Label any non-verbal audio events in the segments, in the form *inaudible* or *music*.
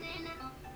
Ah.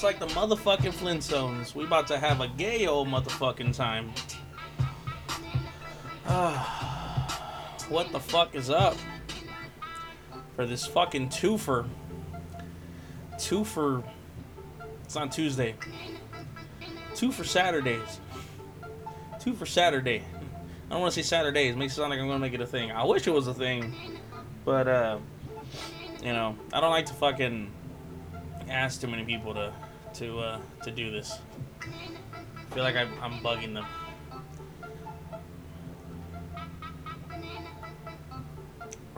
Just like the motherfucking Flintstones, we about to have a gay old motherfucking time. *sighs* What the fuck is up? For this fucking twofer. Twofer. It's on Tuesday. Two for Saturdays. Two for Saturday. I don't want to say Saturdays. Makes it sound like I'm gonna make it a thing. I wish it was a thing, but uh, you know, I don't like to fucking ask too many people to to uh, to do this. I feel like I'm, I'm bugging them.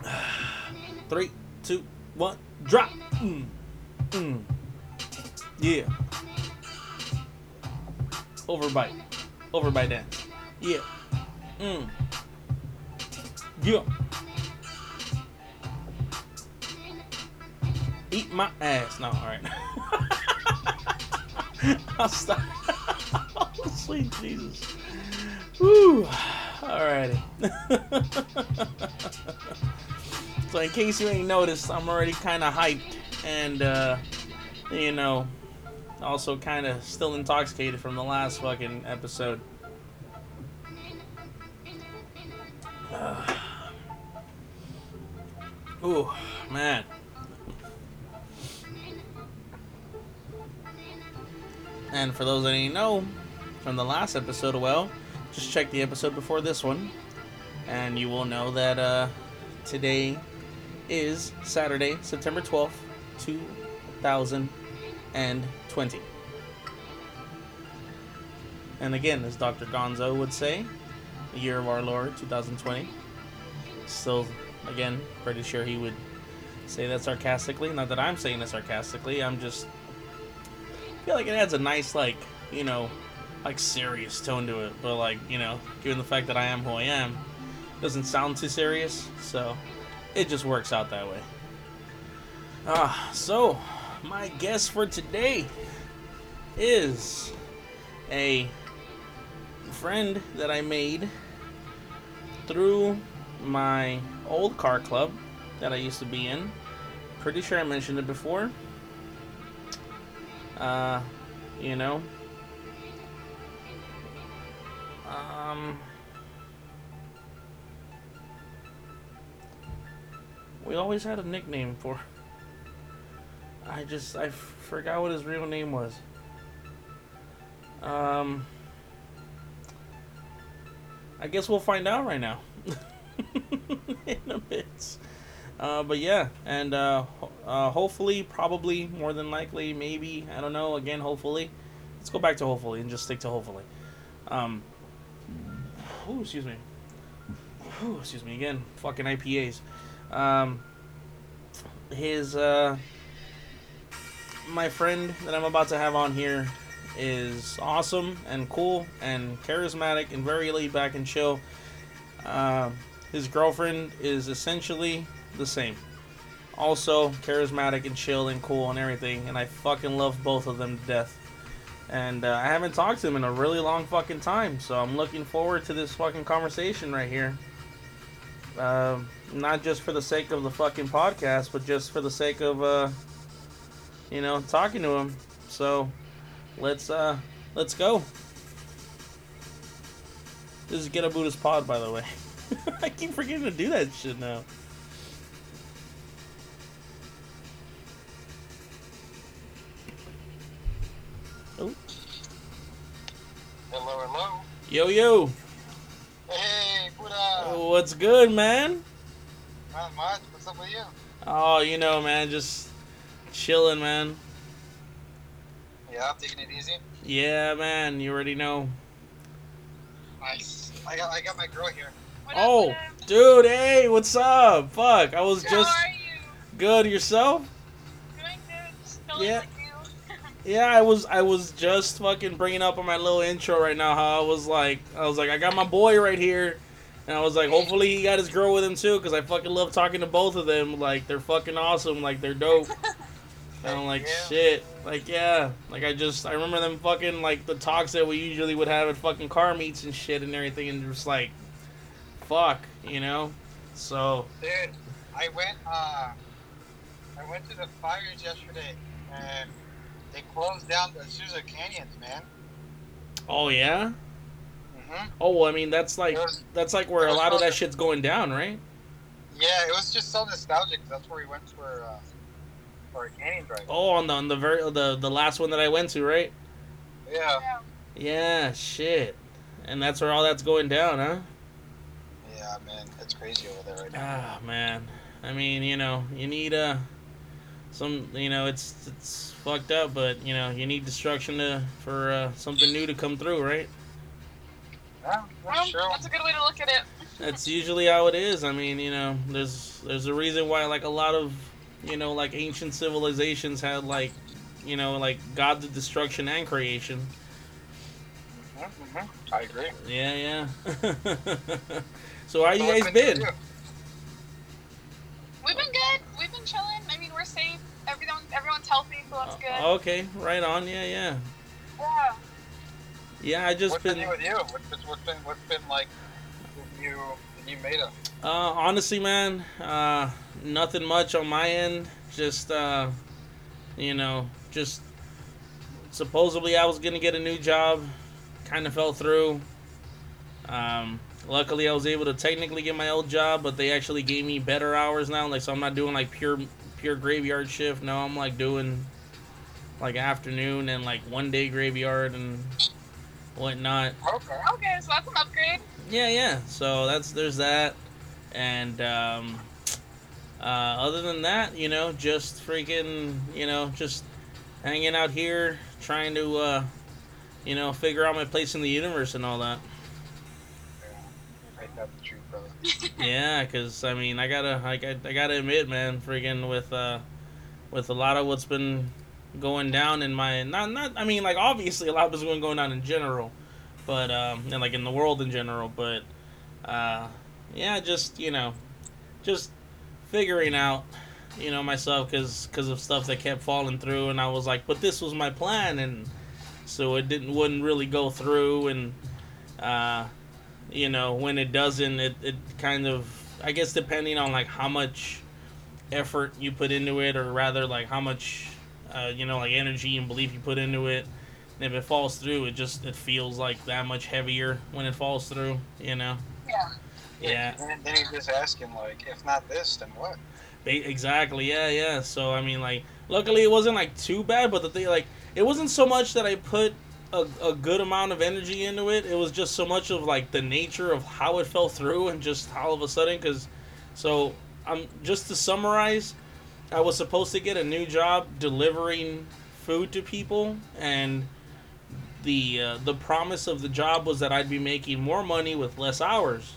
*sighs* Three, two, one, drop. Mm. Mm. Yeah. Overbite. Overbite dance. Yeah. Mm. Yeah. Eat my ass. No, alright. *laughs* I'll stop. oh, *laughs* sweet Jesus. Woo. Alrighty. *laughs* so in case you ain't noticed, I'm already kind of hyped and uh you know, also kind of still intoxicated from the last fucking episode. *sighs* Uh, ooh, man. And for those that didn't know, from the last episode, well, just check the episode before this one, and you will know that uh, today is Saturday, September 12th, 2020. And again, as Dr. Gonzo would say, the year of our Lord, 2020. Still, again, pretty sure he would say that sarcastically. Not that I'm saying it sarcastically, I'm just feel like it adds a nice like you know like serious tone to it but like you know given the fact that i am who i am doesn't sound too serious so it just works out that way. Ah so my guest for today is a friend that i made through my old car club that i used to be in. Pretty sure i mentioned it before uh, you know. Um, we always had a nickname for. I just I forgot what his real name was. Um, I guess we'll find out right now. *laughs* In a bit. Uh, but yeah, and uh, uh, hopefully, probably, more than likely, maybe, I don't know. Again, hopefully, let's go back to hopefully and just stick to hopefully. Um, excuse me. Ooh, excuse me again. Fucking IPAs. Um, his uh, my friend that I'm about to have on here is awesome and cool and charismatic and very laid back and chill. Uh, his girlfriend is essentially the same. Also charismatic and chill and cool and everything, and I fucking love both of them to death. And uh, I haven't talked to him in a really long fucking time, so I'm looking forward to this fucking conversation right here. Uh, not just for the sake of the fucking podcast, but just for the sake of, uh, you know, talking to him. So let's uh, let's go. This is Get a Buddhist Pod, by the way. *laughs* I keep forgetting to do that shit now. Hello, hello. Yo, yo. Hey, Buddha. What's good, man? Not much. What's up with you? Oh, you know, man, just chilling, man. Yeah, I'm taking it easy. Yeah, man, you already know. Nice. I got, I got my girl here. What Oh, what up? dude, hey, what's up? Fuck, I was How just are you? good. Yourself? Doing good. Just feeling Yeah. like you. Yeah, I was. I was just fucking bringing up on my little intro right now how I was like, I was like, I got my boy right here, and I was like, hopefully he got his girl with him too, because I fucking love talking to both of them. Like they're fucking awesome. Like they're dope. *laughs* And I'm like, Yeah. shit. Like yeah. Like I just I remember them fucking like the talks that we usually would have at fucking car meets and shit and everything, and just like, fuck, you know. So Dude, I went, uh, I went to the fires yesterday, and they closed down the Azusa Canyons, man. oh yeah. hmm Oh well, I mean that's like was- that's like where a lot of that shit's going down, right? Yeah, it was just so nostalgic. 'cause that's where we went for, uh, for a canyon drive. Oh, on the on the very the the last one that I went to, right? Yeah. Yeah. Shit. And that's where all that's going down, huh? Yeah, man, it's crazy over there right now. Ah, man. I mean, you know, you need uh some, you know, it's it's fucked up, but you know, you need destruction to for uh, something new to come through, right? Yeah, Well, that's that's a good way to look at it. That's usually how it is. I mean, you know, there's there's a reason why like a lot of, you know, like ancient civilizations had like, you know, like gods of destruction and creation. hmm I agree. Yeah, yeah. *laughs* so how you So what's guys new been? We've been good. We've been chilling. Everyone, everyone's healthy, so that's good. Oh, Okay, right on. Yeah, yeah. Yeah. Yeah, I just What's been been with you? What's been, what's been, what's been like You new, the new meta? uh honestly, man, uh nothing much on my end. Just uh you know, just supposedly I was going to get a new job. Kind of fell through. Um luckily I was able to technically get my old job, but they actually gave me better hours now. Like so I'm not doing like pure pure graveyard shift. No, I'm like doing like afternoon and like one day graveyard and whatnot. Okay. Okay, so that's an upgrade. Yeah, yeah. So that's there's that, and um, uh, other than that, you know, just freaking, you know, just hanging out here, trying to, uh, you know, figure out my place in the universe and all that. Yeah. The truth, brother. *laughs* Yeah, cause I mean, I gotta, I, got- I gotta admit, man, freaking with, uh, with a lot of what's been going down in my, not, not, I mean, like obviously a lot of what's been going on in general, but um, and like in the world in general, but uh, yeah, just you know, just figuring out, you know, myself, cause, cause of stuff that kept falling through, and I was like, but this was my plan, and so it didn't, wouldn't really go through, and uh, you know when it doesn't it, it kind of i guess depending on like how much effort you put into it or rather like how much uh, you know like energy and belief you put into it and if it falls through it just it feels like that much heavier when it falls through you know Yeah. yeah And then he's just asking, like, if not this, then what? Exactly. Yeah, yeah. So I mean, like, luckily it wasn't like too bad, but the thing, like, it wasn't so much that I put a, a good amount of energy into it. It was just so much of like the nature of how it fell through, and just all of a sudden, because, so I'm just to summarize, I was supposed to get a new job delivering food to people, and the uh, the promise of the job was that I'd be making more money with less hours.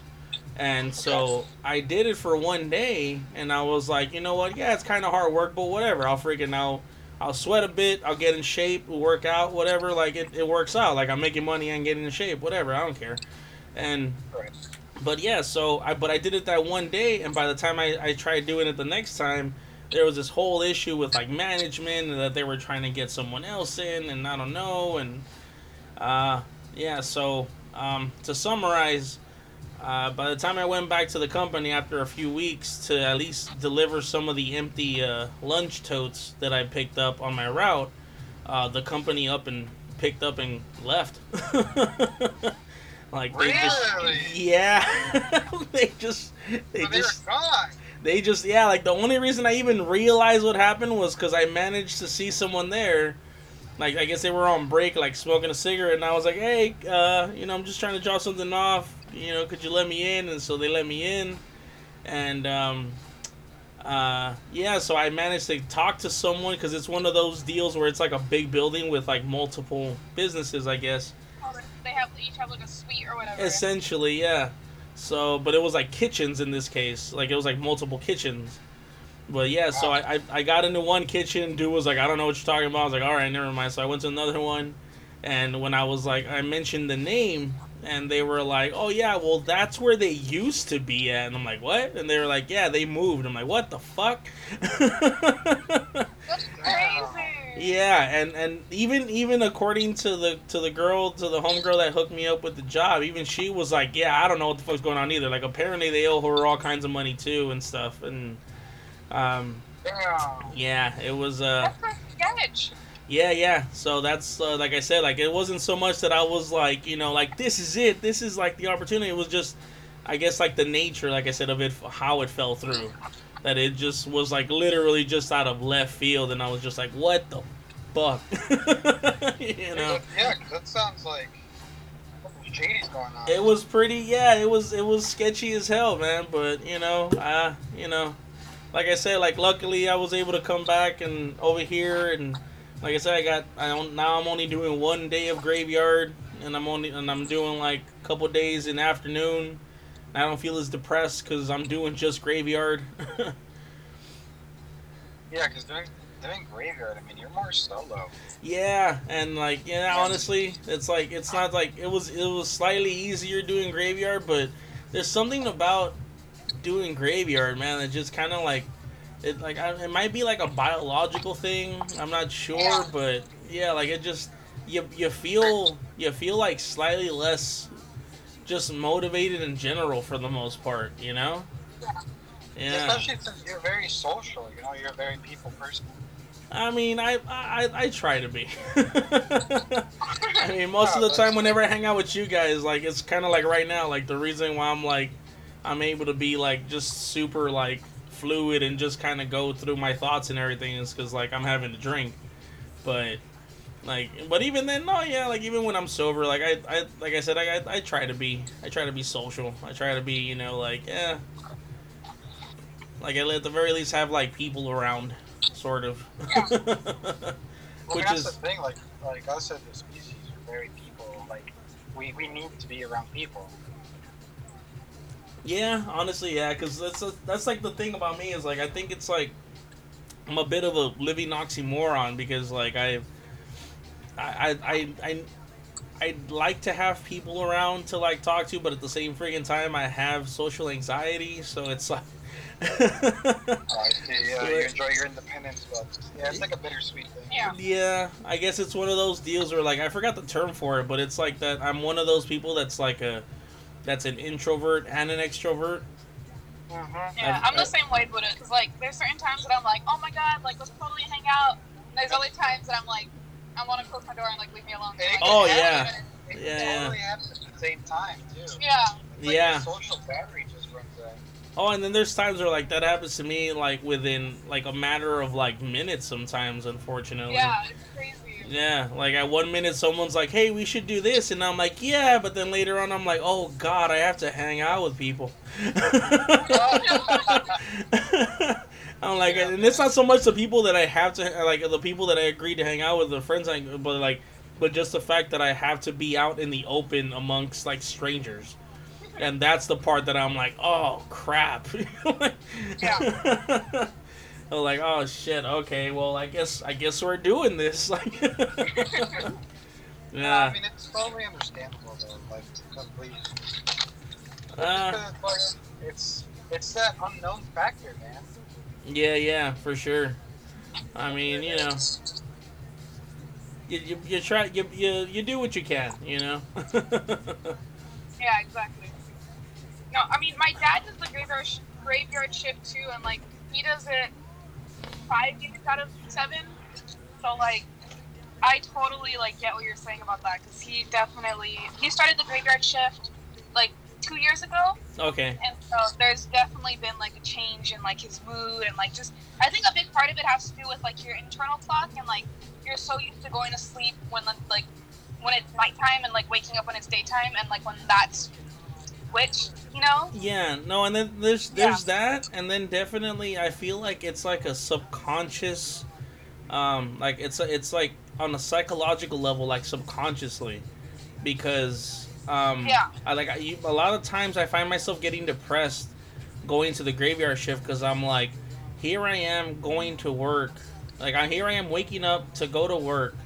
And so I did it for one day, and I was like, you know what? Yeah, it's kind of hard work, but whatever. I'll freaking I'll I'll sweat a bit. I'll get in shape, work out, whatever. Like it, it works out. Like I'm making money and getting in shape, whatever. I don't care. And but yeah, so I but I did it that one day, and by the time I, I tried doing it the next time, there was this whole issue with like management and that they were trying to get someone else in, and I don't know, and uh, yeah. So um, to summarize, uh, by the time I went back to the company after a few weeks to at least deliver some of the empty uh, lunch totes that I picked up on my route, uh, the company up and picked up and left. *laughs* like they Really? just yeah, *laughs* they just they So just they just yeah like the only reason i even realized what happened was because i managed to see someone there like i guess they were on break like smoking a cigarette and i was like hey uh you know i'm just trying to draw something off you know could you let me in and so they let me in and um uh yeah so i managed to talk to someone because it's one of those deals where it's like a big building with like multiple businesses i guess Oh, they have each have like a suite or whatever. Essentially, yeah. So, but it was like kitchens in this case. Like it was like multiple kitchens. But yeah, so I, I, I got into one kitchen. Dude was like, I don't know what you're talking about. I was like, all right, never mind. So I went to another one, and when I was like, I mentioned the name, and they were like, oh yeah, well that's where they used to be at. And I'm like, what? And they were like, yeah, they moved. I'm like, what the fuck? That's *laughs* crazy. Yeah, and and even even according to the to the girl to the homegirl that hooked me up with the job, even she was like, yeah, I don't know what the fuck's going on either. Like apparently they owe her all kinds of money too and stuff, and um, Damn. yeah, it was uh, That's a sketch. Yeah, yeah. So that's uh, like I said, like it wasn't so much that I was like, you know, like this is it, this is like the opportunity. It was just, I guess, like the nature, like I said, of it, how it fell through. That it just was like literally just out of left field, and I was just like, what the fuck, *laughs* you know. Yeah, 'cause that sounds like something shady's going on. It was pretty, yeah. It was it was sketchy as hell, man. But you know, uh, you know, like I said, like luckily I was able to come back and over here, and like I said, I got I don't, now I'm only doing one day of graveyard, and I'm only and I'm doing like a couple days in afternoon. I don't feel as depressed because I'm doing just graveyard. *laughs* Yeah, because doing doing graveyard, I mean, you're more solo. Yeah, and like yeah, honestly, it's like it's not like it was it was slightly easier doing graveyard, but there's something about doing graveyard, man, that just kind of like it like I, it might be like a biological thing. I'm not sure, Yeah. but yeah, like it just you you feel you feel like slightly less just motivated in general for the most part, you know? Yeah. Especially since you're very social. You know, you're a very people person. I mean, I I, I try to be. *laughs* I mean, most of the time, whenever I hang out with you guys, like it's kind of like right now, like the reason why I'm like I'm able to be like just super like fluid and just kind of go through my thoughts and everything is because like I'm having a drink, but like but even then, no, yeah, like even when I'm sober, like I, I like I said, I, I I try to be I try to be social. I try to be you know like yeah. Like I at the very least have like people around, sort of. *laughs* Well, Which that's is the thing. Like, like us as a species are very people. Like, we we need to be around people. Yeah, honestly, yeah, because that's that's like the thing about me is like I think it's like I'm a bit of a living oxymoron because like I I I I I'd like to have people around to like talk to, but at the same friggin' time I have social anxiety, so it's like *laughs* Oh, I see. Yeah, you enjoy your independence, but yeah, it's like a bittersweet thing. Yeah. Yeah, I guess it's one of those deals where like I forgot the term for it, but it's like that I'm one of those people that's like a that's an introvert and an extrovert. Mm-hmm. Yeah, I've- I'm the I've- same way with it because like there's certain times that I'm like, oh my god, like let's totally hang out. And there's other times that I'm like, I want to close my door and like leave me alone. Like, Oh, yeah. even- Yeah, yeah. totally happens at the same time too. Yeah. Like, Yeah. Social battery just runs out. Oh, and then there's times where like that happens to me like within like a matter of like minutes sometimes, unfortunately. Yeah, it's crazy. Yeah, like at one minute someone's like, "Hey, we should do this," and I'm like, "Yeah," but then later on I'm like, "Oh God, I have to hang out with people." *laughs* I'm like, and it's not so much the people that I have to like the people that I agreed to hang out with, the friends, I, but like, but just the fact that I have to be out in the open amongst like strangers, and that's the part that I'm like, oh crap. *laughs* Yeah. *laughs* *laughs* I'm like, oh shit. Okay, well, I guess I guess we're doing this. *laughs* Like, Yeah, I mean, it's totally understandable though. Like, completely. Uh, Because it's, like, it's it's that unknown factor, man. yeah, yeah, for sure. I mean, you know, you, you, you try you, you you do what you can, you know. *laughs* Yeah, exactly. No, I mean my dad does the graveyard sh- graveyard shift too, and like he does it five days out of seven. So like, I totally like get what you're saying about that because he definitely he started the graveyard shift like two years ago, okay. and so there's definitely been like a change in like his mood and like just I think a big part of it has to do with like your internal clock and like you're so used to going to sleep when like when it's nighttime and like waking up when it's daytime and like when that's switched, you know? Yeah, no, and then there's there's that, and then definitely I feel like it's like a subconscious, um, like it's a, it's like on a psychological level, like subconsciously, because Um, Yeah. I like I, you, a lot of times I find myself getting depressed going to the graveyard shift because I'm like, here I am going to work, like I here I am waking up to go to work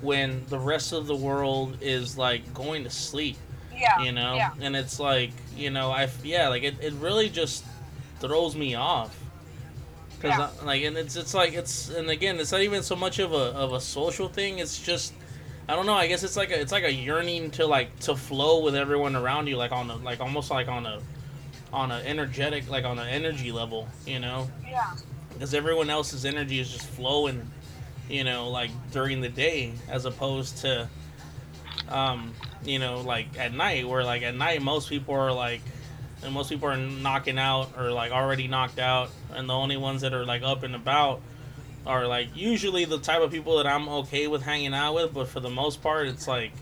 when the rest of the world is like going to sleep, Yeah. you know, Yeah. and it's like you know I yeah like it, it really just throws me off. Cause Yeah. I, like and it's it's like it's and again it's not even so much of a of a social thing. It's just I don't know. I guess it's like a it's like a yearning to like to flow with everyone around you, like on a like almost like on a on a energetic like on an energy level, you know, Yeah. because everyone else's energy is just flowing, you know, like during the day as opposed to, um, you know, like at night where like at night most people are like, and most people are knocking out or like already knocked out, and the only ones that are like up and about are like usually the type of people that I'm okay with hanging out with, but for the most part, it's like,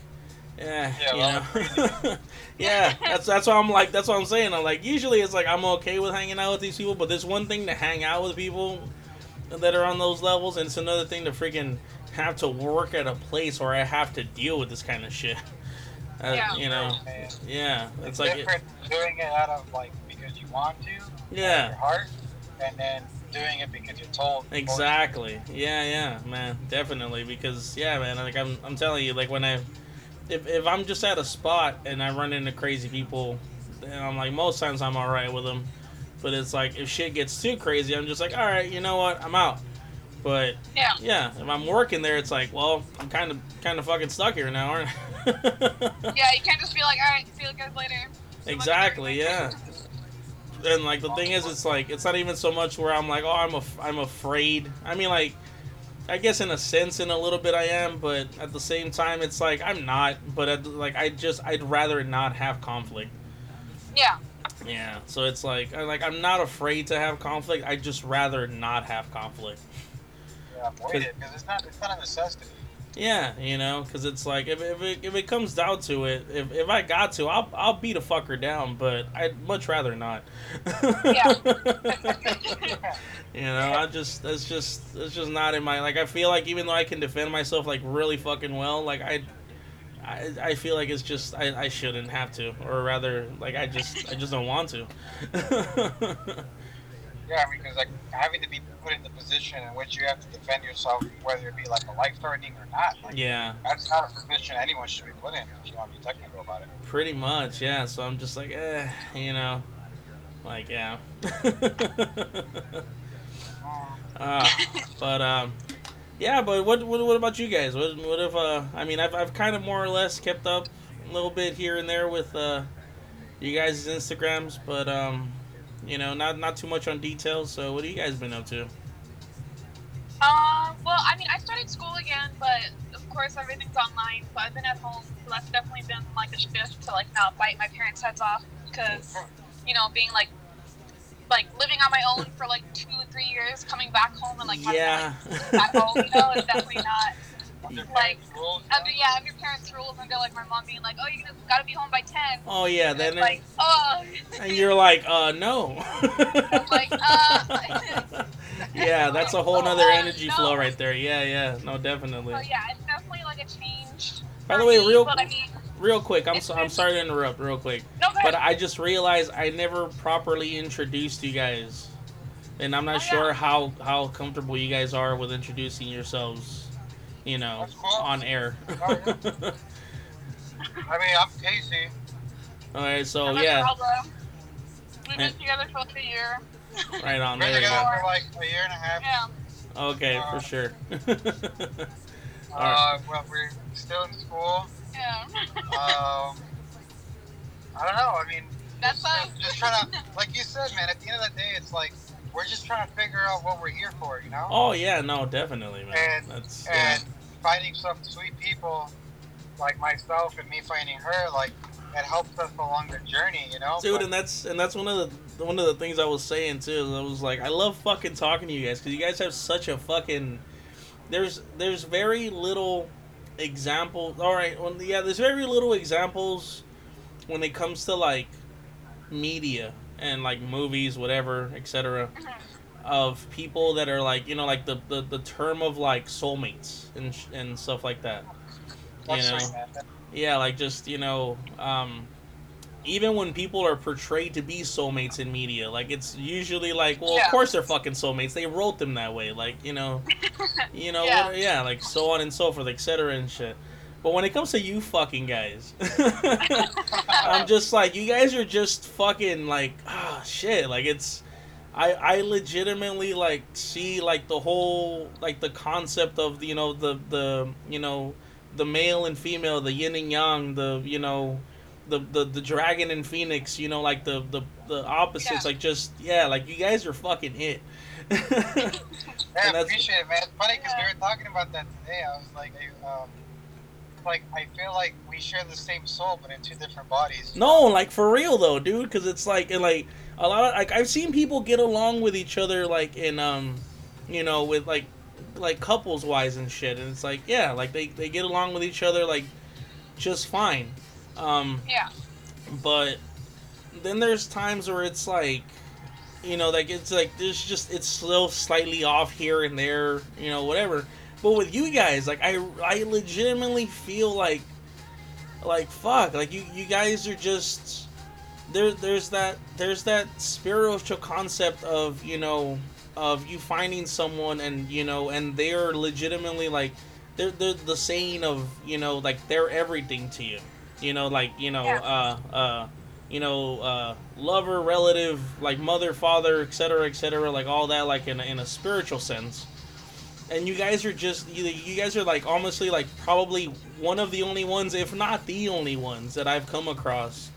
yeah, Yeah, you know, *laughs* yeah. That's that's what I'm like. That's what I'm saying. I'm like usually it's like I'm okay with hanging out with these people, but there's one thing to hang out with people that are on those levels, and it's another thing to freaking have to work at a place where I have to deal with this kind of shit. *laughs* Uh, Yeah. You know, And yeah. it's It's like, different doing it out of like because you want to, your yeah. heart, and then doing it because you're told. Exactly. Yeah, yeah, man, definitely. Because yeah, man, like I'm, I'm telling you, like when I, if, if I'm just at a spot and I run into crazy people, then I'm like most times I'm all right with them. But it's like if shit gets too crazy, I'm just like, all right, you know what, I'm out. But Yeah. yeah, if I'm working there, it's like, well, I'm kind of, kind of fucking stuck here now, aren't I? *laughs* Yeah. You can't just be like, all right, see you guys later. Exactly. Yeah. And like the thing is, it's like it's not even so much where I'm like, oh, I'm af- I'm afraid. I mean, like, I guess in a sense, in a little bit, I am, but at the same time, it's like I'm not. But at, like, I just I'd rather not have conflict. Yeah. Yeah. So it's like I like I'm not afraid to have conflict. I just rather not have conflict. Yeah, avoid it because it's not it's not a necessity. Yeah, you know, because it's like if, if, it, if it comes down to it, if, if I got to, I'll I'll beat a fucker down, but I'd much rather not. Yeah. *laughs* you know, I just that's just that's just not in my like. I feel like even though I can defend myself like really fucking well, like I. I, I feel like it's just I, I shouldn't have to or rather like I just I just don't want to *laughs* Yeah, because like having to be put in the position in which you have to defend yourself, whether it be like a life threatening or not. Like, yeah That's not a position anyone should be put in if you want to be technical about it. pretty much yeah so I'm just like eh you know like yeah *laughs* Uh, but um, yeah. But what, what what about you guys? What what if uh? I mean, I've I've kind of more or less kept up a little bit here and there with uh, you guys' Instagrams, but um, you know, not not too much on details. So what have you guys been up to? Um, well, I mean, I started school again, but of course everything's online, so I've been at home. So that's definitely been like a shift to like not bite my parents' heads off because, you know, being like, like living on my own for like two, three years, coming back home and like having Yeah. to, like, back home, you know, is definitely *laughs* not Under Like, rules, under yeah under parents' rules. Under like my mom being like, oh, you gotta be home by ten. oh yeah. And Then like, oh, and you're like, uh, no. like, uh. *laughs* yeah, that's a whole *laughs* nother Uh, energy no. flow right there. Yeah, yeah. No, definitely. so yeah, it's definitely like a change. By the way, me, real- but I mean, Real quick, I'm so, I'm sorry to interrupt. Real quick. no, But. I just realized I never properly introduced you guys, and I'm not Oh, sure yeah. how how comfortable you guys are with introducing yourselves. You know, on air. Oh, *laughs* I mean, I'm Casey. All right, so I'm yeah, We've been together for like a year. right on. Been There you together for like a year and a half. Yeah. Okay, Uh, for sure. *laughs* Uh, well, we're still in school. Yeah. Um, I don't know. I mean, That's just, us. just trying to, like you said, man. At the end of the day, it's like we're just trying to figure out what we're here for, you know. oh yeah, no, definitely, man. And- That's yeah. finding some sweet people like myself and me finding her, like it helps us along the journey, you know. Dude, But- and that's and that's one of the one of the things I was saying too. I was like, I love fucking talking to you guys because you guys have such a fucking. There's there's very little examples. All right, well, yeah, there's very little examples when it comes to like media and like movies, whatever, etc. Of people that are like you know like the the, the term of like soulmates and sh- and stuff like that. that's you know. yeah, like just you know, um, even when people are portrayed to be soulmates in media, like it's usually like, well, Yeah. of course they're fucking soulmates. They wrote them that way, like you know, *laughs* you know, Yeah. yeah, like so on and so forth, etc. and shit. But when it comes to you fucking guys, *laughs* I'm just like, you guys are just fucking like, ah, shit. Like it's, I I legitimately like see like the whole like the concept of you know the the you know the male and female, the yin and yang, the you know the the, the dragon and phoenix, you know, like the the, the opposites, Yeah. like just yeah, like you guys are fucking it. *laughs* Yeah, I appreciate it, man. It's funny because we were talking about that today. I was like, I, um, like I feel like we share the same soul, but in two different bodies. No, like for real though, dude, because it's like and like a lot of like I've seen people get along with each other like in um, you know, with like like couples wise and shit, and it's like yeah, like they they get along with each other like just fine, um, Yeah. but then there's times where it's like you know like it's like there's just it's still slightly off here and there you know whatever but with you guys like i i legitimately feel like like fuck like you you guys are just there there's that there's that spiritual concept of you know of you finding someone and you know and they're legitimately like they're, they're the saying of you know like they're everything to you. You know like you know uh uh you know uh lover relative like mother father etc etc like all that like in a, in a spiritual sense and you guys are just you, you guys are like honestly like probably one of the only ones if not the only ones that i've come across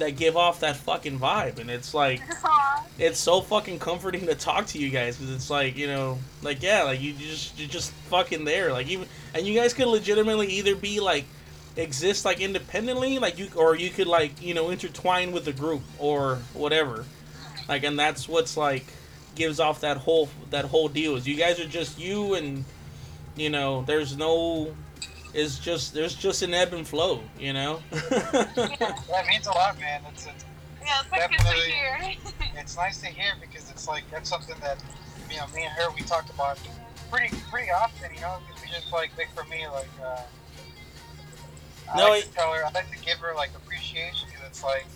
that give off that fucking vibe. And it's like Aw. it's so fucking comforting to talk to you guys because it's like you know like yeah like you just you're just fucking there. Like even and you guys could legitimately either be like exist like independently like you or you could like you know intertwine with the group or whatever. Like and that's what's like gives off that whole that whole deal is you guys are just you and you know there's no it's just there's just an ebb and flow you know That means a lot, man. It's it's, Yeah, it's like good to Definitely. hear. *laughs* it's nice to hear because it's like that's something that you know me and her we talked about pretty pretty often. You know, because we just like like for me like. Uh, I No, like it- to tell her. I like to give her like appreciation because it's like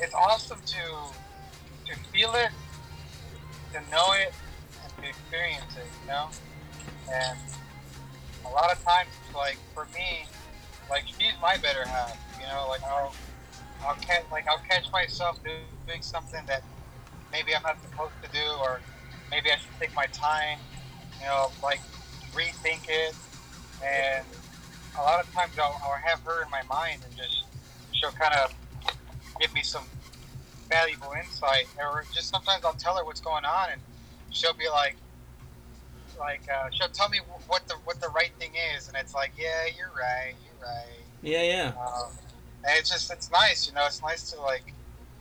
it's awesome to to feel it, to know it, and to experience it. You know, and a lot of times it's like for me, like she's my better half. You know, like I'll I'll catch like I'll catch myself do- doing something that maybe I'm not supposed to do, or maybe I should take my time. You know, like rethink it, and a lot of times I'll, I'll have her in my mind and just she'll kind of give me some valuable insight, or just sometimes I'll tell her what's going on, and she'll be like, like uh, she'll tell me what the what the right thing is, and it's like, yeah, you're right, you're right. yeah yeah Um, and it's just it's nice, you know, it's nice to like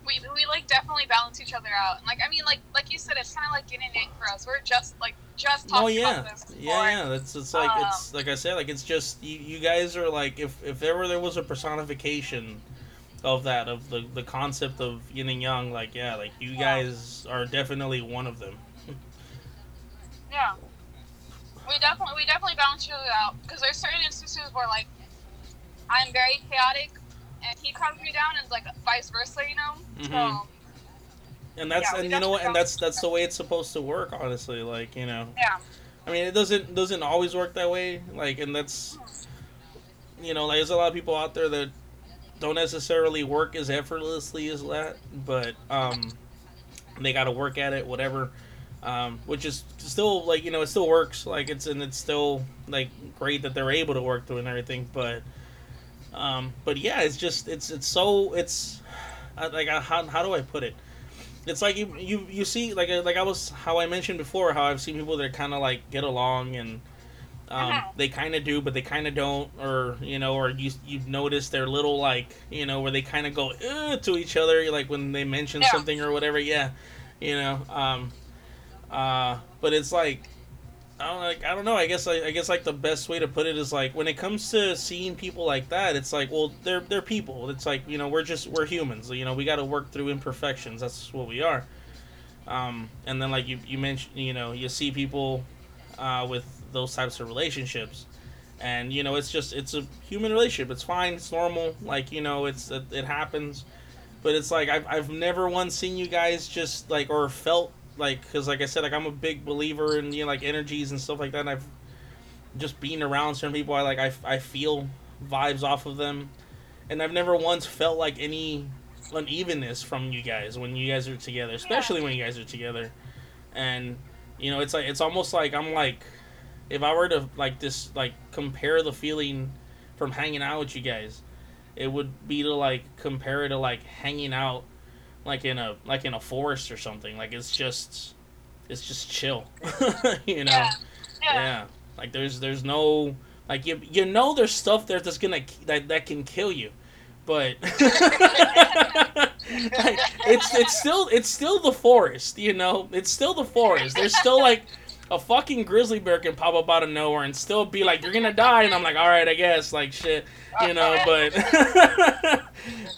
we, we like definitely balance each other out. And like I mean like like you said, it's kind of like yin and yang for us. We're just like just talking Oh yeah, about this. Before. yeah, yeah. That's it's like Um, it's like I said, like it's just you, you guys are like if if ever there was a personification of that of the the concept of yin and yang, like yeah, like you guys are definitely one of them. Yeah. We definitely we definitely balance each other out because there's certain instances where like I'm very chaotic and he calms me down and like vice versa, you know. Mhm. So And that's Yeah, and you know what, and that's that's the way it's supposed to work. Honestly, like you know, yeah, I mean, it doesn't doesn't always work that way. Like, and that's you know, like there's a lot of people out there that don't necessarily work as effortlessly as that, but um, they got to work at it, whatever. Um, which is still like you know it still works like it's and it's still like great that they're able to work through and everything, but um, but yeah, it's just it's it's so it's like how how do I put it? It's like you you you see like like I was how I mentioned before how I've seen people that kind of like get along and um, Mhm. they kind of do but they kind of don't or you know or you you've noticed their little like you know where they kind of go to each other like when they mention Yeah. something or whatever yeah you know um uh but it's like I don't like I don't know I guess I, I guess like the best way to put it is like when it comes to seeing people like that it's like well they're they're people it's like you know we're just we're humans you know we got to work through imperfections that's what we are um and then like you you mentioned you know you see people uh with those types of relationships and you know it's just it's a human relationship. It's fine. It's normal. Like you know it's it, it happens, but it's like I've I've never once seen you guys just like or felt like because like I said like I'm a big believer in you know like energies and stuff like that. And I've just being around certain people, I like I I feel vibes off of them, and I've never once felt like any unevenness from you guys when you guys are together, especially when you guys are together, and you know it's like it's almost like I'm like if I were to like this like compare the feeling from hanging out with you guys, it would be to like compare it to like hanging out like in a like in a forest or something. Like it's just it's just chill. *laughs* you know? Yeah. Yeah. Yeah. Like there's there's no like you you know there's stuff there that's gonna that that can kill you. But *laughs* *laughs* *laughs* like, it's it's still it's still the forest, you know. It's still the forest. There's still like a fucking grizzly bear can pop up out of nowhere and still be like, "You're gonna die," and I'm like, "All right, I guess." Like shit, you know. But *laughs*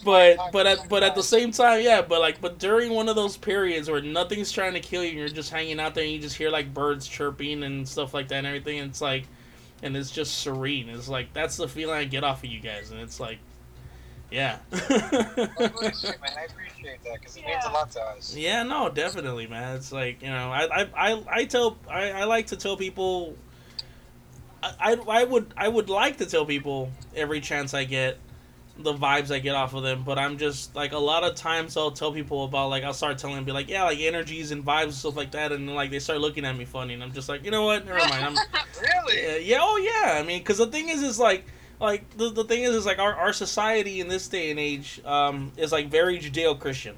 but but at but at the same time, yeah. But like but during one of those periods where nothing's trying to kill you, and you're just hanging out there, and you just hear like birds chirping and stuff like that, and everything. And it's like, and it's just serene. It's like that's the feeling I get off of you guys, and it's like, yeah. *laughs* Holy shit, man, I appreciate that because it means a Yeah. lot to us. Yeah, no, definitely, man. It's like you know, I I, I, I tell I, I like to tell people. I, I I would I would like to tell people every chance I get the vibes I get off of them, but I'm just like a lot of times I'll tell people about like I'll start telling them be like yeah like energies and vibes and stuff like that, and like they start looking at me funny, and I'm just like you know what, never mind. I'm *laughs* Really? yeah, yeah, oh yeah. I mean, because the thing is, is like, like the, the thing is, is like our, our society in this day and age, um, is like very Judeo-Christian,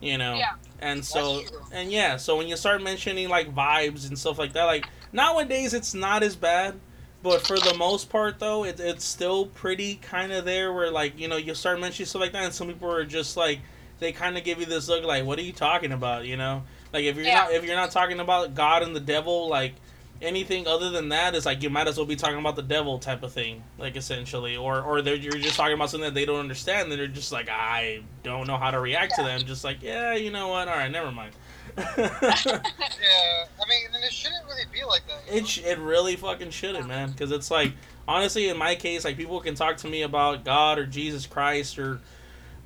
you know. Yeah. And so, and yeah, so when you start mentioning like vibes and stuff like that, like nowadays it's not as bad, but for the most part though, it, it's still pretty kind of there. Where like you know you start mentioning stuff like that, and some people are just like they kind of give you this look like, what are you talking about? You know, like if you're Yeah. not if you're not talking about God and the devil, like anything other than that is like you might as well be talking about the devil type of thing, like essentially, or or they're, you're just talking about something that they don't understand, and they're just like I don't know how to react to them, just like yeah, you know what, all right, never mind. *laughs* *laughs* Yeah, I mean, and it shouldn't really be like that. It sh- it really fucking shouldn't, man. Because it's like honestly, in my case, like people can talk to me about God or Jesus Christ or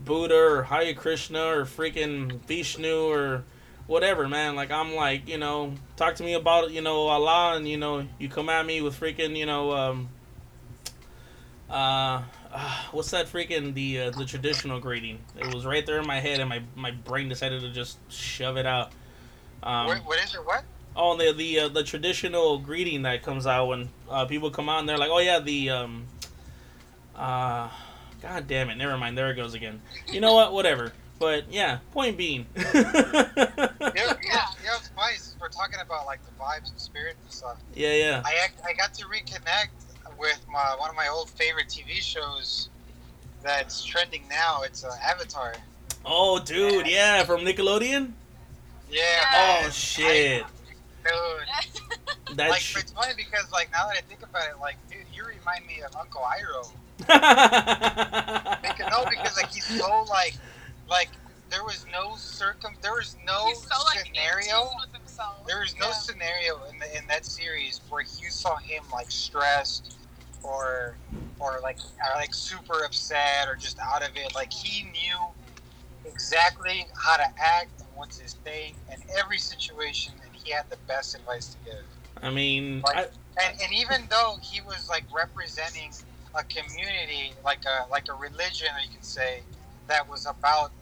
Buddha or Hare Krishna or freaking Vishnu or whatever, man. Like I'm like, you know, talk to me about you know Allah, and you know, you come at me with freaking you know, um, uh, uh, *sighs* what's that freaking the uh, the traditional greeting? It was right there in my head, and my my brain decided to just shove it out. Um, what, what is it? What? Oh, the the uh, the traditional greeting that comes out when uh, people come out and they're like, "Oh yeah, the um, uh, god damn it, never mind, there it goes again." You know what? Whatever. But yeah, point being. *laughs* Yeah, yeah, yeah. It's funny. since We're talking about like the vibes and spirits and stuff. yeah, yeah. I act- I got to reconnect with my one of my old favorite TV shows that's trending now. It's uh, Avatar. Oh, dude, yeah, from Nickelodeon. Yeah. Oh man. shit, I- dude. *laughs* that like sh- it's funny because like now that I think about it, like dude, you remind me of Uncle Iroh. *laughs* Because, no, because like he's so like, like there was no circum, there was no He's so like scenario. tune with himself. There was no Yeah. scenario in the, in that series where you saw him like stressed or or like or, like super upset or just out of it. Like he knew exactly how to act and what to say in every situation, and he had the best advice to give. I mean, I, And, and even though he was like representing a community, like a like a religion, you can say, that was about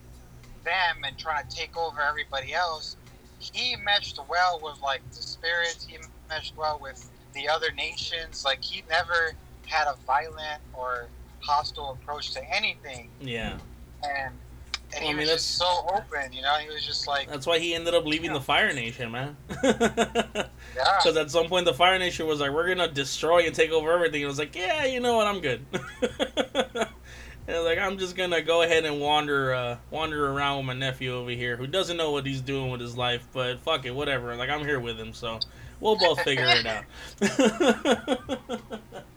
them and trying to take over everybody else, he meshed well with like the spirits. He meshed well with the other nations. Like he never had a violent or hostile approach to anything, yeah. and and Well, I he mean, was just so open. You know, he was just like, That's why he ended up leaving the Fire Nation, man. *laughs* yeah, Because at some point the Fire Nation was like, "We're gonna destroy and take over everything." It was like, "Yeah, you know what? I'm good." *laughs* and like, "I'm just gonna go ahead and wander, uh, wander around with my nephew over here, who doesn't know what he's doing with his life, but fuck it, whatever. Like I'm here with him, so we'll both figure it out." *laughs*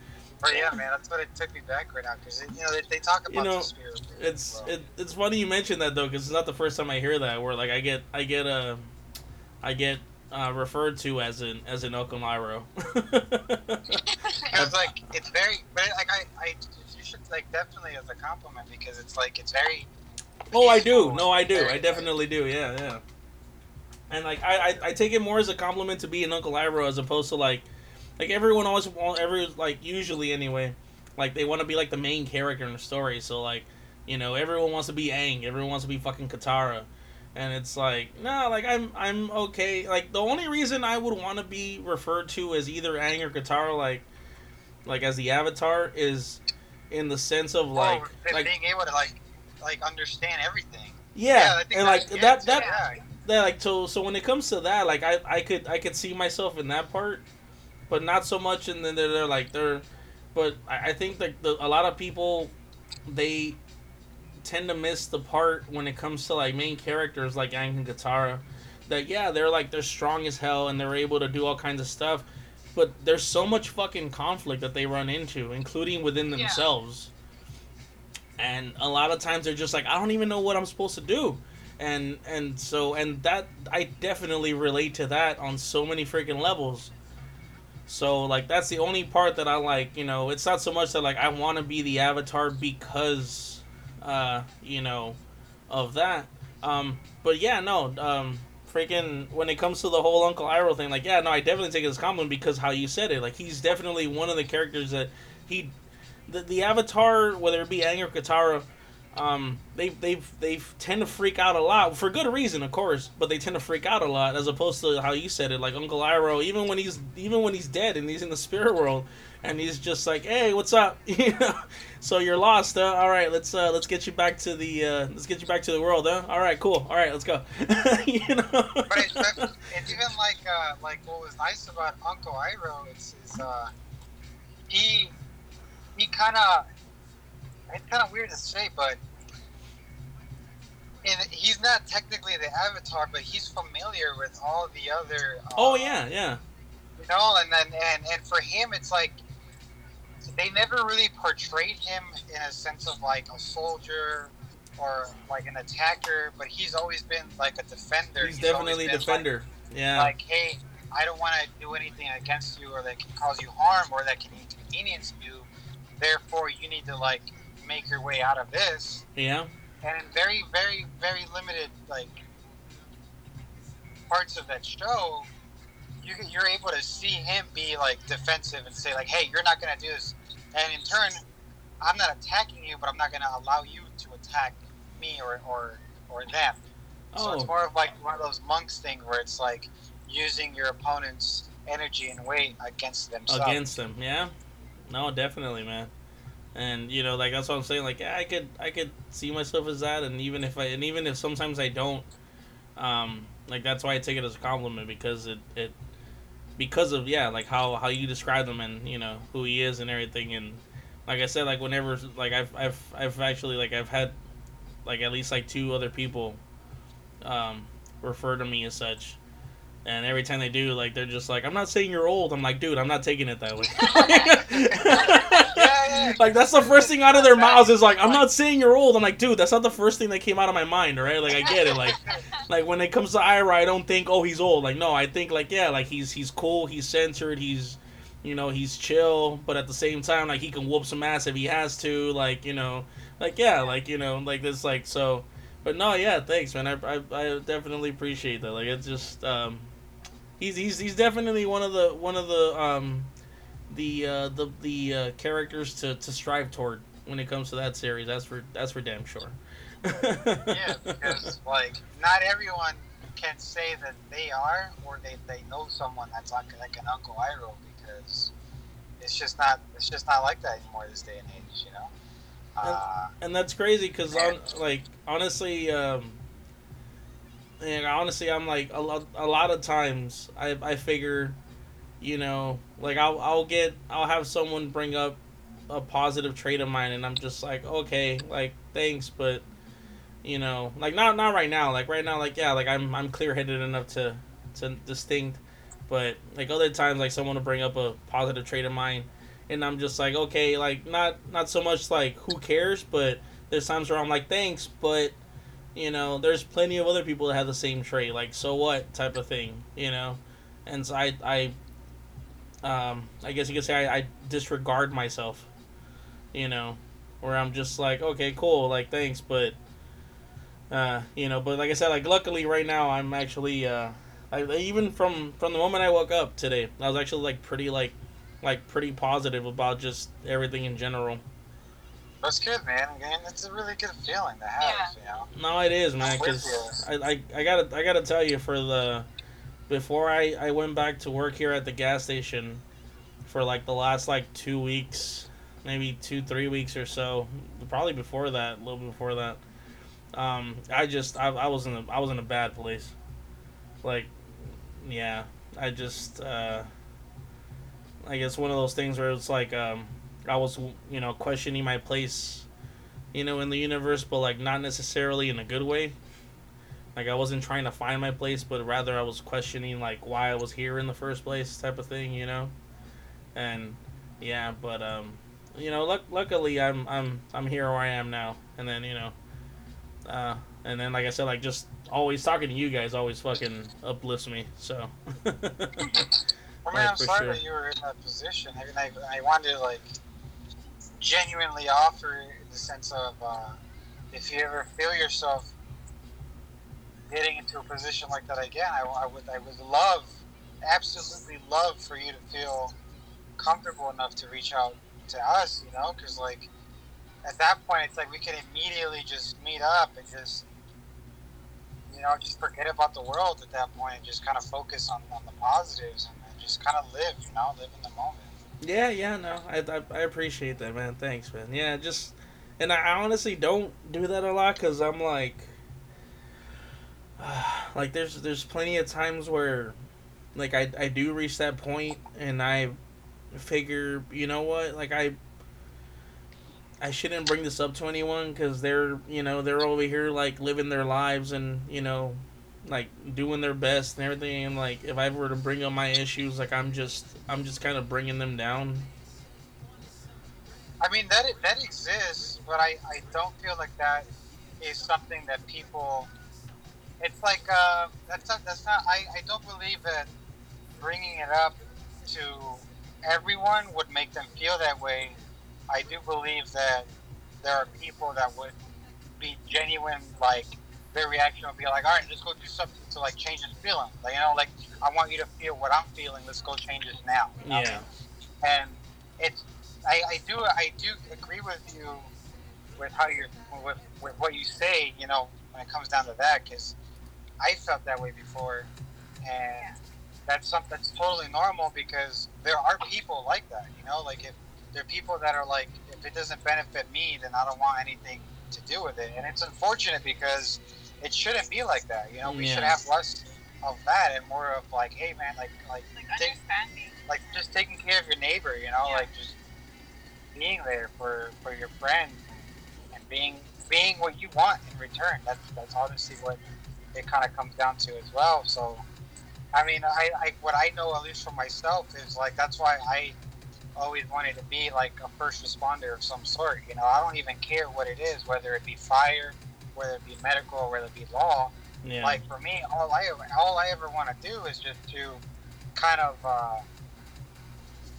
But yeah, man, that's what it took me back right now because you know they, they talk about You know, the spirit. It's Well, it, it's funny you mentioned that though, because it's not the first time I hear that. Where like I get I get uh, I get uh, referred to as an as an Uncle Iroh. Because like it's very, but like I, I, should like definitely as a compliment because it's like it's very. oh, I do. No, I do. very, I definitely do. Yeah, yeah. And like I, I, I take it more as a compliment to be an Uncle Iroh as opposed to like, like everyone always want every like usually anyway, like they want to be like the main character in the story. So like, you know, everyone wants to be Aang. Everyone wants to be fucking Katara. And it's like, no, like I'm I'm okay. Like the only reason I would want to be referred to as either Aang or Katara, like, like as the Avatar, is in the sense of oh, like, oh, like being able to like, like understand everything. yeah, I think and like that that yeah. that like so so when it comes to that, like I I could I could see myself in that part, but not so much. And then they're, they're like they're, but I, I think that the, a lot of people, they tend to miss the part when it comes to like main characters like Aang and Katara. That yeah, they're like they're strong as hell and they're able to do all kinds of stuff, but there's so much fucking conflict that they run into, including within Yeah. themselves. And a lot of times they're just like, I don't even know what I'm supposed to do. And and so and that I definitely relate to that on so many freaking levels. So like that's the only part that I like, you know, it's not so much that like I want to be the avatar because uh, you know, of that. Um but yeah, no, um freaking when it comes to the whole Uncle Iroh thing, like yeah, no, I definitely take it as compliment because how you said it. Like he's definitely one of the characters that he the, the avatar, whether it be Aang or Katara, um, they they they tend to freak out a lot for good reason, of course, but they tend to freak out a lot as opposed to how you said it, like Uncle Iroh. Even when he's even when he's dead and he's in the spirit world, and he's just like, "Hey, what's up?" *laughs* you know. So you're lost, huh? All right, let's uh, let's get you back to the uh, let's get you back to the world, huh? All right, cool. All right, let's go. *laughs* you know. But it's, it's even like uh, like what was nice about Uncle Iroh is, is uh, he he kind of it's kind of weird to say, but and he's not technically the Avatar, but he's familiar with all the other. Uh, oh yeah, yeah. you know, and then and and for him, it's like they never really portrayed him in a sense of like a soldier or like an attacker, but he's always been like a defender. He's always definitely a been, like, defender. Yeah. like, hey, I don't want to do anything against you or that can cause you harm or that can inconvenience you. Therefore, you need to like make your way out of this. yeah. And in very, very, very limited like parts of that show, you can- you're able to see him be like defensive and say like, hey, you're not gonna do this. And in turn, I'm not attacking you, but I'm not gonna allow you to attack me or or or them. So it's Oh. more of like one of those monks thing where it's like using your opponent's energy and weight against themselves. against them. Yeah, no, definitely, man. And you know, like that's what I'm saying. Like, yeah, I could, I could see myself as that, and even if I, and even if sometimes I don't, um, like that's why I take it as a compliment because it, it, because of yeah, like how how you describe him and you know who he is and everything, and like I said, like whenever, like I've, I've, I've actually like I've had, like at least like two other people, um, refer to me as such. And every time they do, like they're just like, "I'm not saying you're old." I'm like, "Dude, I'm not taking it that way." *laughs* *laughs* *laughs* Like that's the first thing out of their mouths is like, "I'm not saying you're old." I'm like, "Dude, that's not the first thing that came out of my mind, right?" Like I get it. Like, *laughs* like when it comes to Iroh, I don't think, "Oh, he's old." Like no, I think like yeah, like he's he's cool, he's censored, he's you know he's chill, but at the same time, like he can whoop some ass if he has to. Like you know, like yeah, like you know, like this like so. But no, yeah, thanks, man. I, I, I definitely appreciate that. Like it's just um, he's he's he's definitely one of the one of the um, the uh, the the uh, characters to, to strive toward when it comes to that series. That's for that's for damn sure. yeah, because *laughs* like not everyone can say that they are or they, they know someone that's like like an Uncle Iroh because it's just not it's just not like that anymore this day and age, you know. Uh, and that's crazy because on, like honestly um and honestly i'm like a lot, a lot of times i i figure you know like i'll i'll get i'll have someone bring up a positive trait of mine and i'm just like okay like thanks but you know like not not right now. Like right now like yeah like i'm i'm clear-headed enough to to distinct but like other times like someone will bring up a positive trait of mine and I'm just like, okay, like not not so much like who cares, but there's times where I'm like, thanks, but you know, there's plenty of other people that have the same trait, like so what type of thing, you know, and so I I um I guess you could say I, I disregard myself, you know, where I'm just like okay cool like thanks but uh you know but like I said like luckily right now I'm actually uh I, even from from the moment I woke up today I was actually like pretty like like pretty positive about just everything in general. That's good, man. And it's a really good feeling to have. Yeah. You know? No, it is, man. Because I, I, I gotta I gotta tell you for the before I I went back to work here at the gas station for like the last like two weeks, maybe two three weeks or so, probably before that, a little before that. Um, I just I, I was in a I was in a bad place. Like, yeah, I just uh, I guess one of those things where it's like um I was, you know, questioning my place, you know, in the universe, but like not necessarily in a good way. Like I wasn't trying to find my place, but rather I was questioning like why I was here in the first place, type of thing, you know. And yeah, but um, you know, luck- luckily I'm I'm I'm here where I am now, and then you know, uh, and then like I said, like just always talking to you guys always fucking uplifts me. So. Mean, *laughs* like, I'm sorry sure. that you were in that position. I mean, I, I wanted to like genuinely offer in the sense of uh, if you ever feel yourself getting into a position like that again, I, I would I would love, absolutely love for you to feel comfortable enough to reach out to us, you know, because like at that point it's like we can immediately just meet up and just you know just forget about the world at that point and just kind of focus on, on the positives and, and just kind of live, you know, live in the moment. Yeah, yeah, no, I, I, I appreciate that, man. Thanks, man. Yeah, just, and I honestly don't do that a lot because I'm like, *sighs* like there's there's plenty of times where, like I I do reach that point and I figure you know what? Like I I shouldn't bring this up to anyone because they're you know they're over here like living their lives and you know like doing their best and everything. And like if i were to bring up my issues like i'm just i'm just kind of bringing them down. I mean that that exists but i i don't feel like that is something that people it's like uh that's not that's not i i don't believe that bringing it up to everyone would make them feel that way i do believe that there are people that would be genuine like their reaction will be like, all right, let's go do something to like change this feeling. Like, you know, like I want you to feel what I'm feeling. Let's go change this now. You know? Yeah. And it's, I, I do, I do agree with you with how you're, with, with what you say. You know, when it comes down to that, because I felt that way before, and that's something that's totally normal because there are people like that. You know, like if there are people that are like, if it doesn't benefit me, then I don't want anything to do with it. And it's unfortunate because it shouldn't be like that. You know, we yeah. should have less of that and more of like, hey man, like like like take, like just taking care of your neighbor. You know, yeah. like just being there for for your friend and being being what you want in return. That's that's honestly what it kind of comes down to as well. So, I mean, I, I what I know at least for myself is like that's why I always wanted to be like a first responder of some sort. You know, I don't even care what it is, whether it be fire whether it be medical whether it be law. Yeah. Like for me, all I all I ever want to do is just to kind of uh,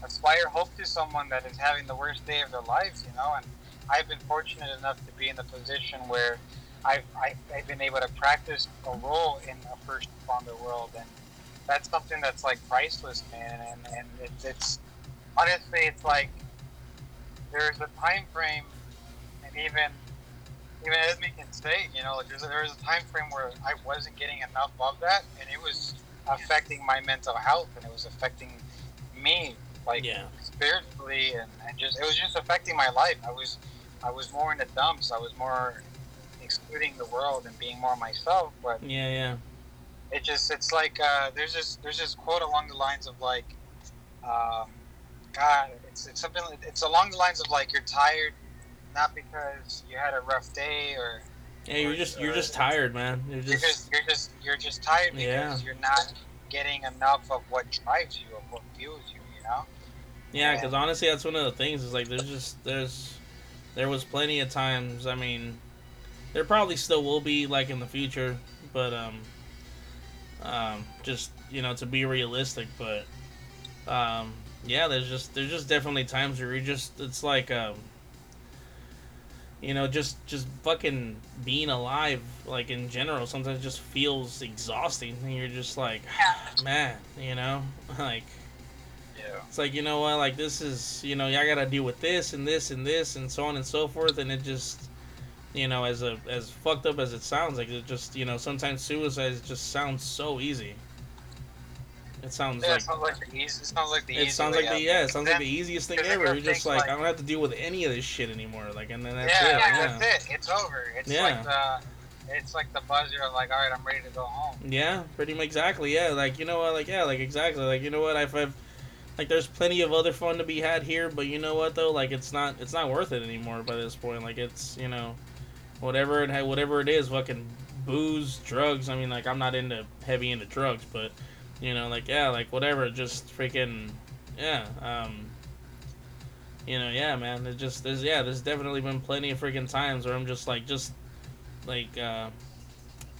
aspire hope to someone that is having the worst day of their lives, you know. And I've been fortunate enough to be in the position where I've, I've, I've been able to practice a role in a first responder world, and that's something that's like priceless, man. And and it's, it's honestly, it's like there's a time frame, and even even as we can say, you know, like there's a, there was a time frame where I wasn't getting enough of that, and it was affecting my mental health, and it was affecting me, like yeah. spiritually, and, and just it was just affecting my life. I was I was more in the dumps. I was more excluding the world and being more myself. But yeah, yeah. It just it's like uh, there's this there's this quote along the lines of like, um, God, it's it's something it's along the lines of like you're tired not because you had a rough day or. Yeah, you're just you're just tired, man. You're just you're just you're just, you're just tired because yeah. you're not getting enough of what drives you, of what fuels you. You know. Yeah, because honestly, that's one of the things. Is like there's just there's there was plenty of times. I mean, there probably still will be like in the future, but um, um, just you know to be realistic, but um, yeah, there's just there's just definitely times where you just it's like um, you know just just fucking being alive like in general sometimes just feels exhausting and you're just like man you know *laughs* like Yeah. it's like you know what like this is you know y'all gotta deal with this and this and this and so on and so forth and it just you know as a as fucked up as it sounds like it just you know sometimes suicide just sounds so easy it sounds Yeah, like it sounds like the easy. It sounds like the it sounds like the yeah, it sounds like the easiest thing ever. you're just like, like- I don't have to deal with any of this shit anymore. Like, and then that's yeah, it. yeah, Yeah. that's it. It's over. It's Yeah. like the, it's like the buzzer of like, all right, I'm ready to go home. Yeah, pretty much exactly. Yeah, like you know what, like yeah, like exactly. Like you know what, I've, I've like there's plenty of other fun to be had here, but you know what though, like it's not it's not worth it anymore by this point. Like it's you know, whatever it ha- whatever it is, fucking booze, drugs. I mean, like I'm not into heavy into drugs, but you know, like yeah, like whatever, just freaking yeah. Um, you know, yeah, man. It just there's yeah, there's definitely been plenty of freaking times where I'm just like just like uh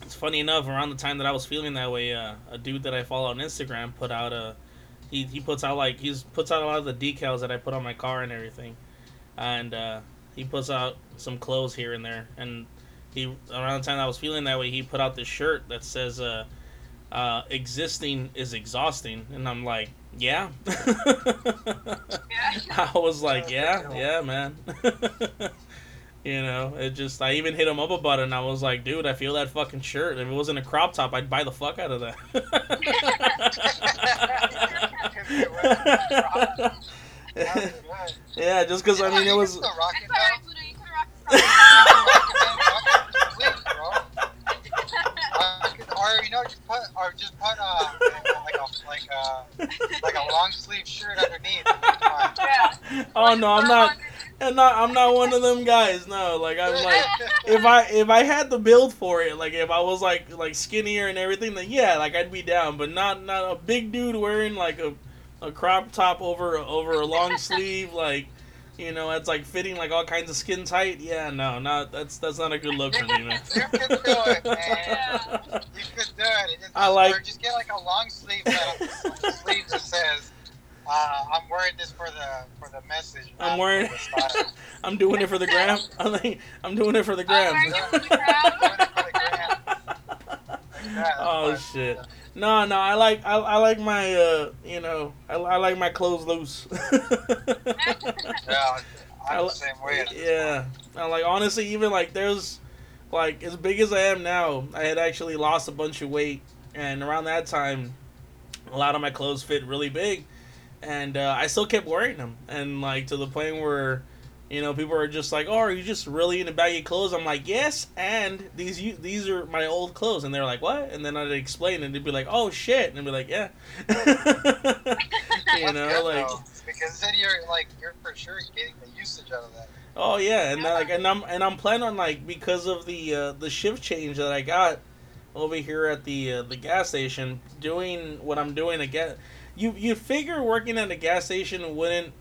it's funny enough around the time that I was feeling that way, uh, a dude that I follow on Instagram put out a he, he puts out like he's puts out a lot of the decals that I put on my car and everything, and uh, he puts out some clothes here and there. And he around the time I was feeling that way, he put out this shirt that says uh, uh, "Existing is exhausting," and I'm like, yeah. Yeah. *laughs* I was like, yeah, yeah, man. *laughs* you know, it just I even hit him up about it, and I was like, dude, I feel that fucking shirt. If it wasn't a crop top, I'd buy the fuck out of that. *laughs* That was good. yeah, just because I mean it was. can still rock It's it, alright, though. Buddha. You could rock it. Please, bro. *laughs* Or you know, just put or just put uh like a like a like a long sleeve shirt underneath. It'll be fine. Yeah. Oh no, I'm not. I'm not. I'm not one of them guys. No, like I'm like. *laughs* if I if I had the build for it, like if I was like like skinnier and everything, then yeah, like I'd be down. But not not a big dude wearing like a, a crop top over over a long sleeve, like you know, it's like fitting like all kinds of skin tight. Yeah, no, not that's that's not a good look for me, man. You can do it, man. Yeah. You could do it. it just, I like- Or just get like a long sleeve that sleeve that says, uh, "I'm wearing this for the for the message." I'm wearing- for. *laughs* I'm doing it for the gram. I'm like, I'm doing it for the gram. wearing it for the gram. *laughs* Doing it for the gram. Like that, oh shit. fun. No, no, I like I, I like my uh you know I, I like my clothes loose. *laughs* Yeah, I I'm the same way. Yeah, and like honestly, even like there's like as big as I am now, I had actually lost a bunch of weight, and around that time, a lot of my clothes fit really big, and uh, I still kept wearing them, and like to the point where. You know, people are just like, "Oh, are you just really in a baggy clothes?" I'm like, "Yes," and these you these are my old clothes, and they're like, "What?" And then I'd explain, and they'd be like, "Oh shit," and I'd be like, "Yeah," *laughs* you know, like, though, because then you're like you're for sure getting the usage out of that. Oh yeah, and like and I'm and I'm planning on like because of the uh, the shift change that I got over here at the uh, the gas station doing what I'm doing again. You you figure working at a gas station wouldn't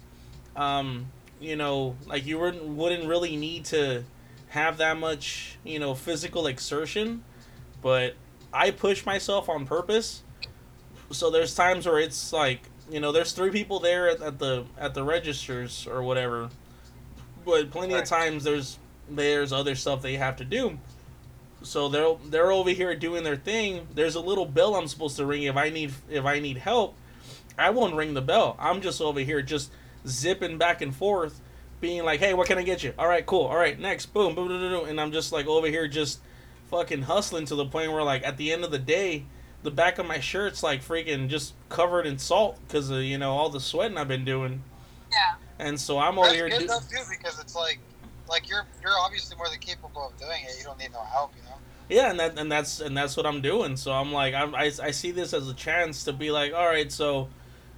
um you know like you wouldn't wouldn't really need to have that much you know physical exertion, but I push myself on purpose. So there's times where it's like you know there's three people there at, at the at the registers or whatever but plenty Right. of times there's there's other stuff they have to do. So they're they're over here doing their thing. There's a little bell I'm supposed to ring if I need if I need help. I won't ring the bell. I'm just over here just zipping back and forth, being like, "Hey, what can I get you? All right, cool. All right, next, boom, boom, boom, boom, boom." and I'm just like over here just fucking hustling to the point where like at the end of the day, the back of my shirt's like freaking just covered in salt because of you know all the sweating I've been doing, Yeah. and so I'm over That's here. good do- though too, because it's like like you're you're obviously more than capable of doing it. You don't need no help, you know. Yeah, and that and that's and that's what I'm doing. So I'm like, I'm, I I see this as a chance to be like, all right, so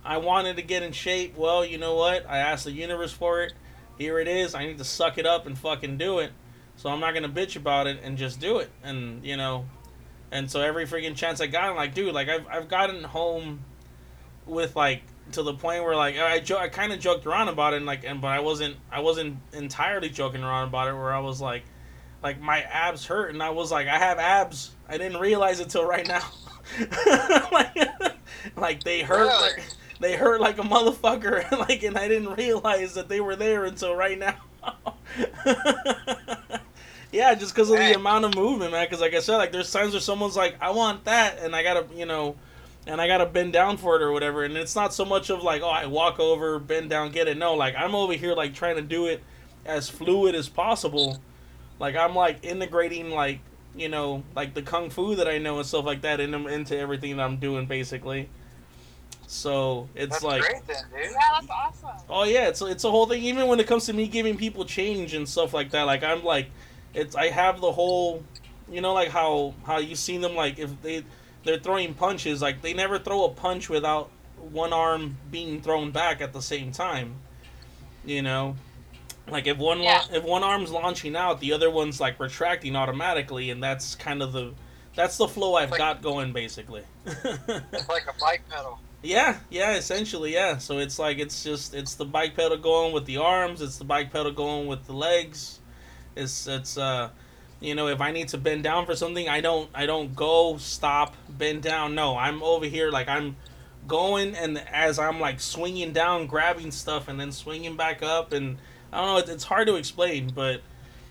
I wanted to get in shape. Well, you know what? I asked the universe for it. Here it is. I need to suck it up and fucking do it. So I'm not gonna bitch about it and just do it. And you know, and so every freaking chance I got, I'm like, dude, like I've I've gotten home with like to the point where like I jo- I kind of joked around about it, and like and but I wasn't I wasn't entirely joking around about it. Where I was like like my abs hurt, and I was like, I have abs. I didn't realize it till right now. *laughs* like, *laughs* like they hurt, Really? like they hurt like a motherfucker. *laughs* like, and I didn't realize that they were there until right now. *laughs* yeah, just because of the amount of movement, man. Because like I said, like there's times where someone's like, I want that, and I gotta, you know. And I gotta bend down for it or whatever, and it's not so much of like, oh, I walk over, bend down, get it. No, like I'm over here like trying to do it as fluid as possible. Like I'm like integrating like you know like the kung fu that I know and stuff like that in, into everything that I'm doing basically. So it's That's like great then, dude. Yeah, that's awesome. oh yeah, it's it's a whole thing. Even when it comes to me giving people change and stuff like that, like I'm like it's I have the whole you know like how how you seen them like if they they're throwing punches like they never throw a punch without one arm being thrown back at the same time. You know, like if one Yeah. if one arm's launching out, the other one's like retracting automatically, and that's kind of the that's the flow I've Like- got going basically. *laughs* It's like a bike pedal. Yeah, yeah, essentially, yeah. So it's like it's just it's the bike pedal going with the arms, it's the bike pedal going with the legs. It's it's uh you know, if I need to bend down for something, I don't I don't go, stop, bend down. No, I'm over here like I'm going and as I'm like swinging down, grabbing stuff and then swinging back up and I don't know, it's, it's hard to explain, but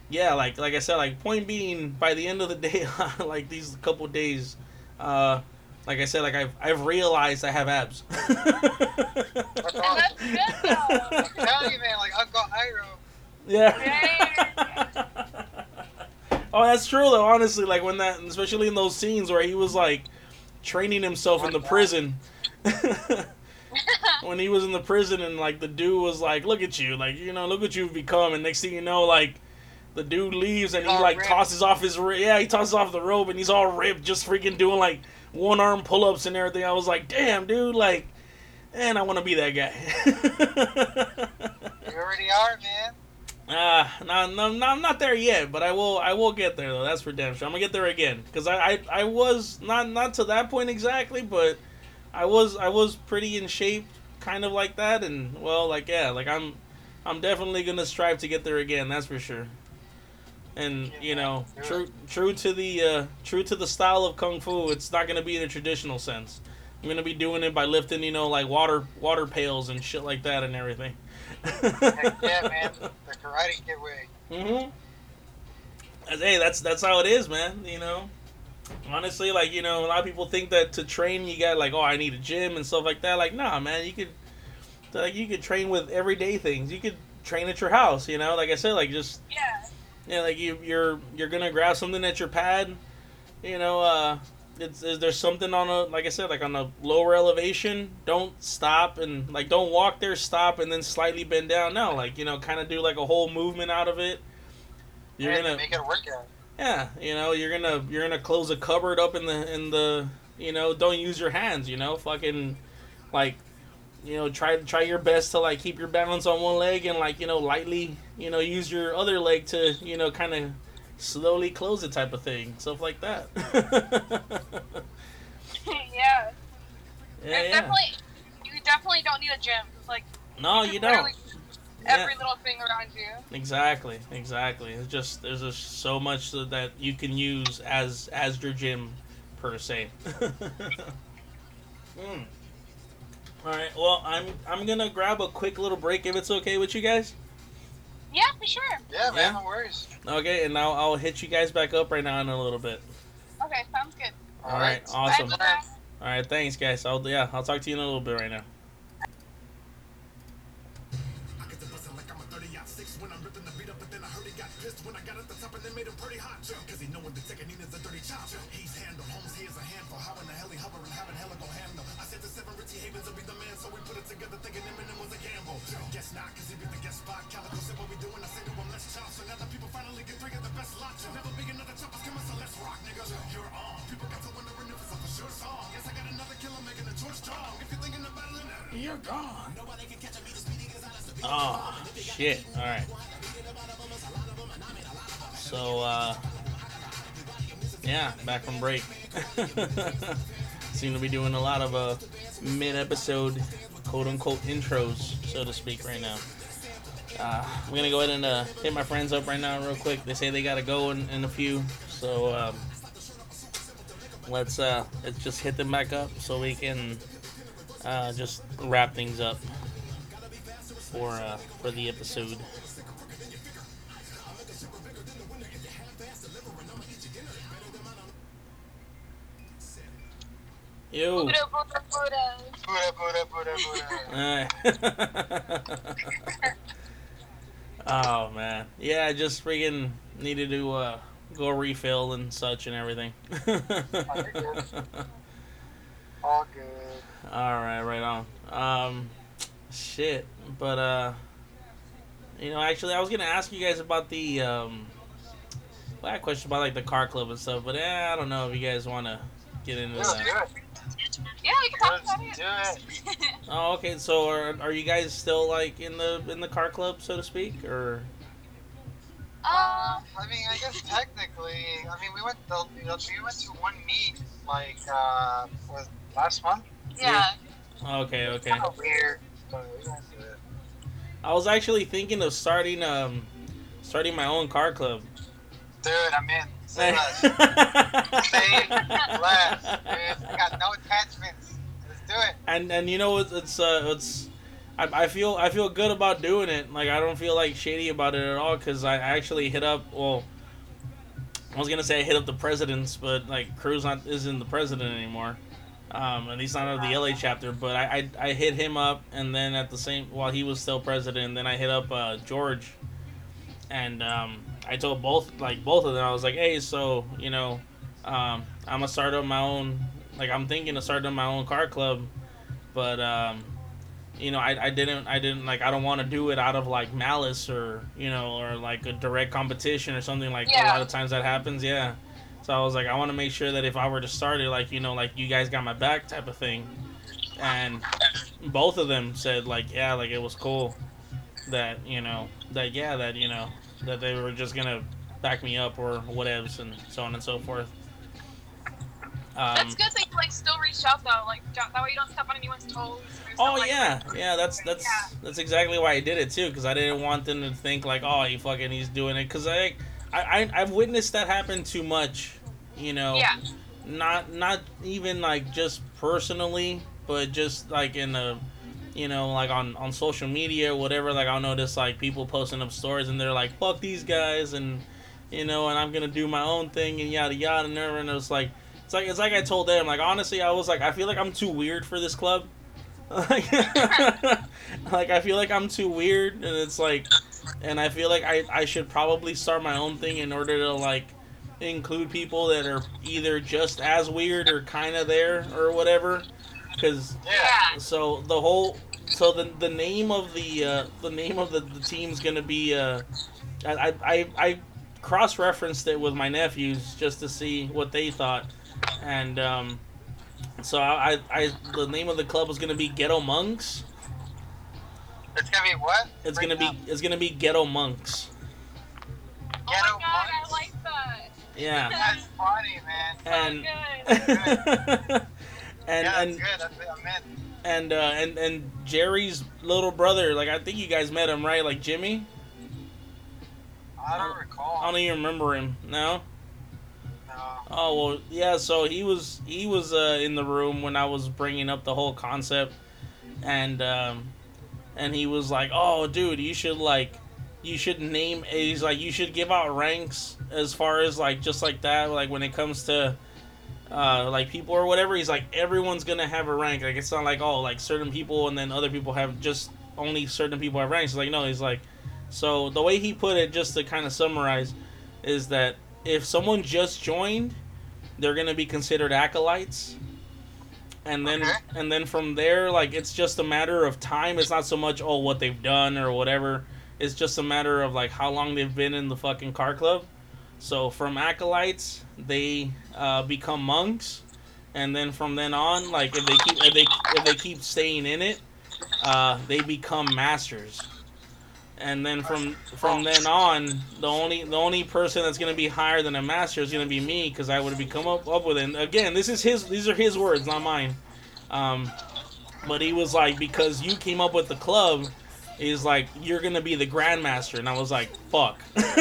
yeah, like like I said, like point being by the end of the *laughs* day like these couple days uh like I said, like I've I've realized I have abs. *laughs* That's awesome. that's good though. *laughs* I'm telling you, man, like Uncle Iroh. Yeah. oh, that's true though. Honestly, like when that, especially in those scenes where he was like training himself in the prison. *laughs* when he was in the prison and like the dude was like, "Look at you, like you know, look what you've become," and next thing you know, like the dude leaves and he All like ripped. tosses off his yeah, he tosses off the robe and he's all ripped, just freaking doing like one arm pull ups and everything. I was like, "Damn, dude, like." Man, I want to be that guy. You already are, man. *laughs* Ah, no, no, no, I'm not there yet, but I will. I will get there though. That's for damn sure. I'm gonna get there again because I, I, I was not not to that point exactly, but I was I was pretty in shape, kind of like that, and well, like yeah, like I'm, I'm definitely gonna strive to get there again. That's for sure. And you know, true true to the uh, true to the style of kung fu, it's not gonna be in a traditional sense. I'm gonna be doing it by lifting, you know, like water water pails and shit like that and everything. Heck yeah, man. *laughs* The Karate Kid way. Mm-hmm. Hey, that's that's how it is, man. You know, honestly, like you know, a lot of people think that to train you got like, oh, I need a gym and stuff like that. Like, nah, man, you could like you could train with everyday things. You could train at your house. You know, like I said, like just Yeah. Yeah, like you you're you're gonna grab something at your pad. You know, uh, it's is there something on a like I said, like on a lower elevation? Don't stop and like don't walk there, stop and then slightly bend down. No, like you know, kind of do like a whole movement out of it. You're Man, gonna make it a workout. yeah, you know, you're gonna you're gonna close a cupboard up in the in the you know, don't use your hands, you know, fucking like you know, try try your best to like keep your balance on one leg and like, you know, lightly, you know, use your other leg to, you know, kind of slowly close it type of thing. Stuff like that. *laughs* *laughs* yeah. yeah, yeah. definitely you definitely don't need a gym. Like No, can you don't. do Yeah. Every little thing around you. Exactly, exactly. It's just there's just so much that- that you can use as as your gym per se. *laughs* mm. All right. Well, I'm I'm gonna grab a quick little break if it's okay with you guys. Yeah, for sure. Yeah, Yeah. man, no worries. Okay, and now I'll hit you guys back up right now in a little bit. Okay, sounds good. All right, Alright. awesome. Bye, Bye. All right, thanks guys. I'll yeah, I'll talk to you in a little bit right now. Oh shit! All right. So uh, yeah, back from break. *laughs* Seem to be doing a lot of uh mid-episode quote-unquote intros, so to speak, right now. Uh, I'm gonna go ahead and uh, hit my friends up right now, real quick. They say they gotta go in, in a few, so um, let's uh, let's just hit them back up so we can uh, just wrap things up for uh, for the episode. Yo. Buddha, Buddha, Buddha. Buddha, Buddha, Buddha, Buddha. *laughs* Oh man, yeah, I just freaking needed to uh, go refill and such and everything. *laughs* All good. All right, right on. Um, shit, but uh, you know, actually, I was gonna ask you guys about the um, well, I had a question about like the car club and stuff, but eh, I don't know if you guys want to get into Let's that. do it. Yeah, we can talk Let's about do it. it. *laughs* Oh, okay. So are, are you guys still like in the in the car club, so to speak, or? um, I mean, I guess technically, I mean, we went the, you we went to one meet like uh, was last month. yeah. Okay, okay. Kind of weird, but we went to it. I was actually thinking of starting um starting my own car club. Dude, I'm in. *laughs* Say less. Say less, dude. I got no attachments. Let's do it. and and you know it's it's uh, it's I, I feel I feel good about doing it. Like I don't feel like shady about it at all because I actually hit up. Well, I was gonna say I hit up the presidents, but like Cruz not isn't the president anymore. Um, and he's not of the LA chapter, but I, I I hit him up, and then at the same while he was still president, then I hit up uh, George, and um, I told both like both of them I was like, hey, so you know, um, I'm gonna start up my own like I'm thinking of starting my own car club, but um, you know I, I didn't I didn't like I don't want to do it out of like malice or you know or like a direct competition or something like a lot of times that happens yeah. So I was like I want to make sure that if I were to start it like you know like you guys got my back type of thing, and both of them said like yeah like it was cool that you know that yeah that you know that they were just gonna back me up or whatevs and so on and so forth. Um, That's good that you like still reached out though. Like that way you don't step on anyone's toes. Oh like yeah, that. yeah. That's that's Yeah. that's exactly why I did it too, because I didn't want them to think like, oh, he fucking he's doing it, because I, I I I've witnessed that happen too much, you know. Yeah. Not not even like just personally, but just like in the, you know, like on on social media or whatever. Like I'll notice like people posting up stories and they're like, fuck these guys, and you know, and I'm gonna do my own thing and yada yada and everything. And it like. It's like it's like I told them. Like honestly, I was like, I feel like I'm too weird for this club. *laughs* like, *laughs* like I feel like I'm too weird, and it's like, and I feel like I I should probably start my own thing in order to like include people that are either just as weird or kind of there or whatever. Because Yeah. So the whole so the the name of the uh, the name of the, the team's gonna be uh, I I I cross referenced it with my nephews just to see what they thought, and um, so I, I I the name of the club was gonna be Ghetto Monks. It's gonna be what? It's Break gonna be it's gonna be Ghetto Monks. Oh Ghetto my god, I monks? like that. Yeah. *laughs* That's funny, man. And good. *laughs* and yeah, and that's good. That's, I'm and uh, and and Jerry's little brother, like I think you guys met him, right? Like Jimmy. I don't recall. I don't even remember him. No. No. Oh well, yeah. So he was he was uh, in the room when I was bringing up the whole concept, and um, and he was like, "Oh, dude, you should like, you should name." He's like, "You should give out ranks as far as like just like that, like when it comes to." Uh, like people or whatever, he's like everyone's gonna have a rank. Like it's not like oh like certain people and then other people have just only certain people have ranks. He's like no, he's like so the way he put it, just to kind of summarize, is that if someone just joined, they're gonna be considered acolytes, and then Okay. and then from there, like it's just a matter of time. It's not so much oh what they've done or whatever. It's just a matter of like how long they've been in the fucking car club. So from acolytes, they uh, become monks, and then from then on, like if they keep if they if they keep staying in it, uh, they become masters. And then from from then on, the only the only person that's gonna be higher than a master is gonna be me because I would have become up, up with it. And again, this is his these are his words, not mine. Um, but he was like, because you came up with the club, He's like, "You're gonna be the grandmaster," and I was like, "Fuck." That's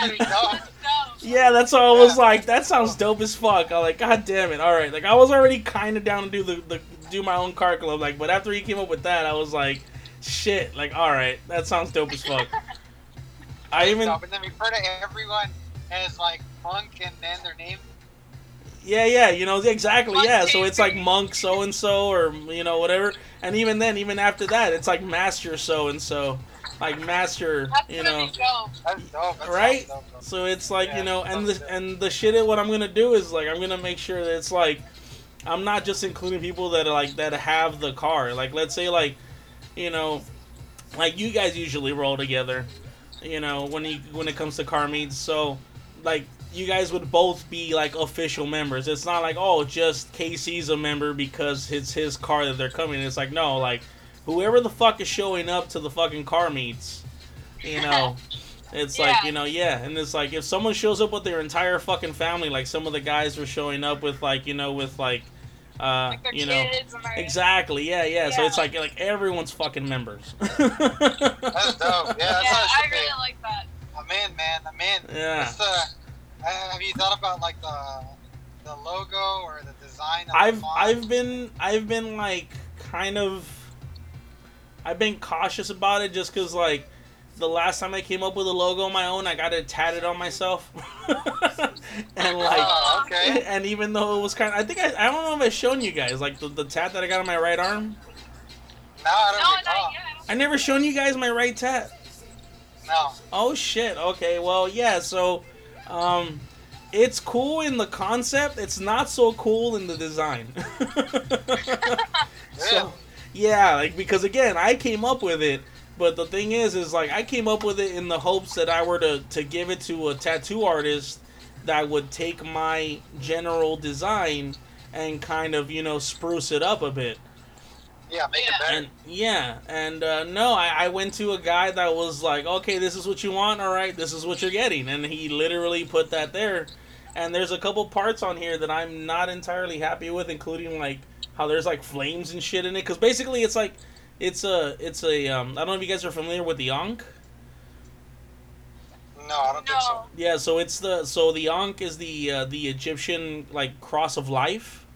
pretty dope. No. yeah, that's all I was like. That sounds dope as fuck. I was like, "God damn it!" All right, like I was already kind of down to do the, the do my own car club, like, but after he came up with that, I was like, "Shit!" Like, all right, that sounds dope as fuck. I even Dope. And then refer to everyone as like monk and then their name. Yeah, yeah, you know exactly. Monk Yeah, so it's like monk so and so, or you know whatever. And even then, even after that, it's like master so and so, like master, That's you know. dope. That's dope. That's Right? Dope, dope. So it's like Yeah, you know, and the good. and the shit. What I'm gonna do is like I'm gonna make sure that it's like I'm not just including people that are like that have the car. Like let's say like you know, like you guys usually roll together. You know when you when it comes to car meets. So like you guys would both be like official members. It's not like oh just Casey's a member because it's his car that they're coming. It's like no like whoever the fuck is showing up to the fucking car meets. You know. *laughs* It's like, you know, yeah, and it's like if someone shows up with their entire fucking family, like some of the guys were showing up with like, you know, with like uh, Like their you know, and their exactly, yeah, yeah. So it's like like everyone's fucking members. *laughs* That's dope. Yeah, that's Yeah, I should be. really like that. I'm in, man. I'm in. Yeah. Uh, have you thought about like the the logo or the design? Of I've the? I've been I've been like kind of I've been cautious about it just because like the last time I came up with a logo on my own, I got a tat it tatted on myself, *laughs* and like. Oh, okay. And even though it was kind of, I think I, I don't know if I've shown you guys like the, the tat that I got on my right arm. No, I don't No, recall. not yet. I I never shown you guys my right tat. No. Oh shit. Okay. Well, yeah. So, um, it's cool in the concept. It's not so cool in the design. *laughs* *laughs* so, yeah, like because again, I came up with it, but the thing is, is like I came up with it in the hopes that I were to to give it to a tattoo artist that would take my general design and kind of you know spruce it up a bit. Yeah, make Yeah. it better. And yeah, and uh, no, I, I went to a guy that was like, okay, this is what you want, all right, this is what you're getting, and he literally put that there. And there's a couple parts on here that I'm not entirely happy with, including like how there's like flames and shit in it, because basically it's like, it's a, it's a, um, I don't know if you guys are familiar with the Ankh. No, I don't think so. Yeah, so it's the, so the Ankh is the, uh, the Egyptian like cross of life.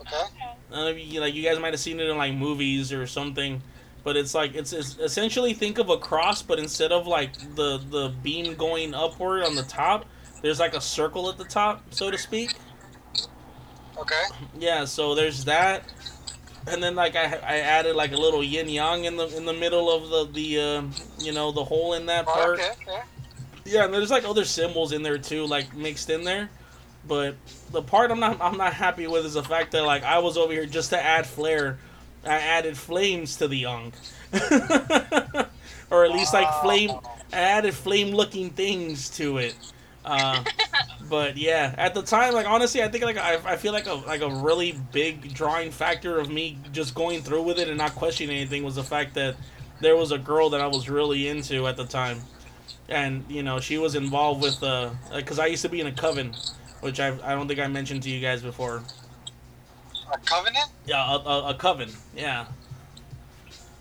Okay. Okay. I don't know if you, like you guys might have seen it in like movies or something, but it's like it's, it's essentially think of a cross, but instead of like the the beam going upward on the top, there's like a circle at the top, so to speak. Okay. Yeah, so there's that, and then like I I added like a little yin yang in the in the middle of the the uh, you know the hole in that Oh, part. okay. Okay. Yeah, and there's like other symbols in there too, like mixed in there. But the part I'm not I'm not happy with is the fact that like I was over here just to add flair. I added flames to the yang. *laughs* or at least like flame. I added flame looking things to it. Uh, but yeah, at the time, like honestly, I think like I, I feel like a like a really big drawing factor of me just going through with it and not questioning anything was the fact that there was a girl that I was really into at the time, and you know she was involved with uh because I used to be in a coven, which I I don't think I mentioned to you guys before. A covenant? Yeah, a, a, a coven. Yeah.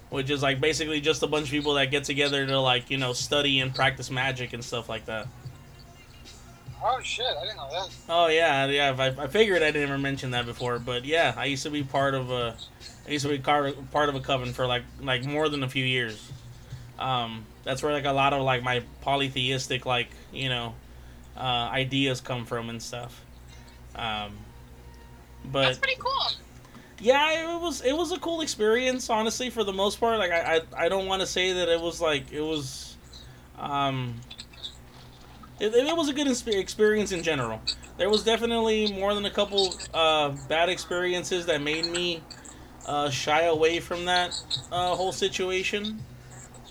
Which is like basically just a bunch of people that get together to like you know study and practice magic and stuff like that. Oh shit! I didn't know that. Oh yeah, yeah. I, I figured I didn't ever mention that before, but yeah, I used to be part of a, I used to be car, part of a coven for like like more than a few years. Um, that's where like a lot of like my polytheistic like you know, uh, ideas come from and stuff. Um, but That's pretty cool. yeah, it was it was a cool experience, honestly, for the most part. Like I I, I don't want to say that it was like it was, um, it, it was a good experience in general. There was definitely more than a couple uh, bad experiences that made me uh, shy away from that uh, whole situation.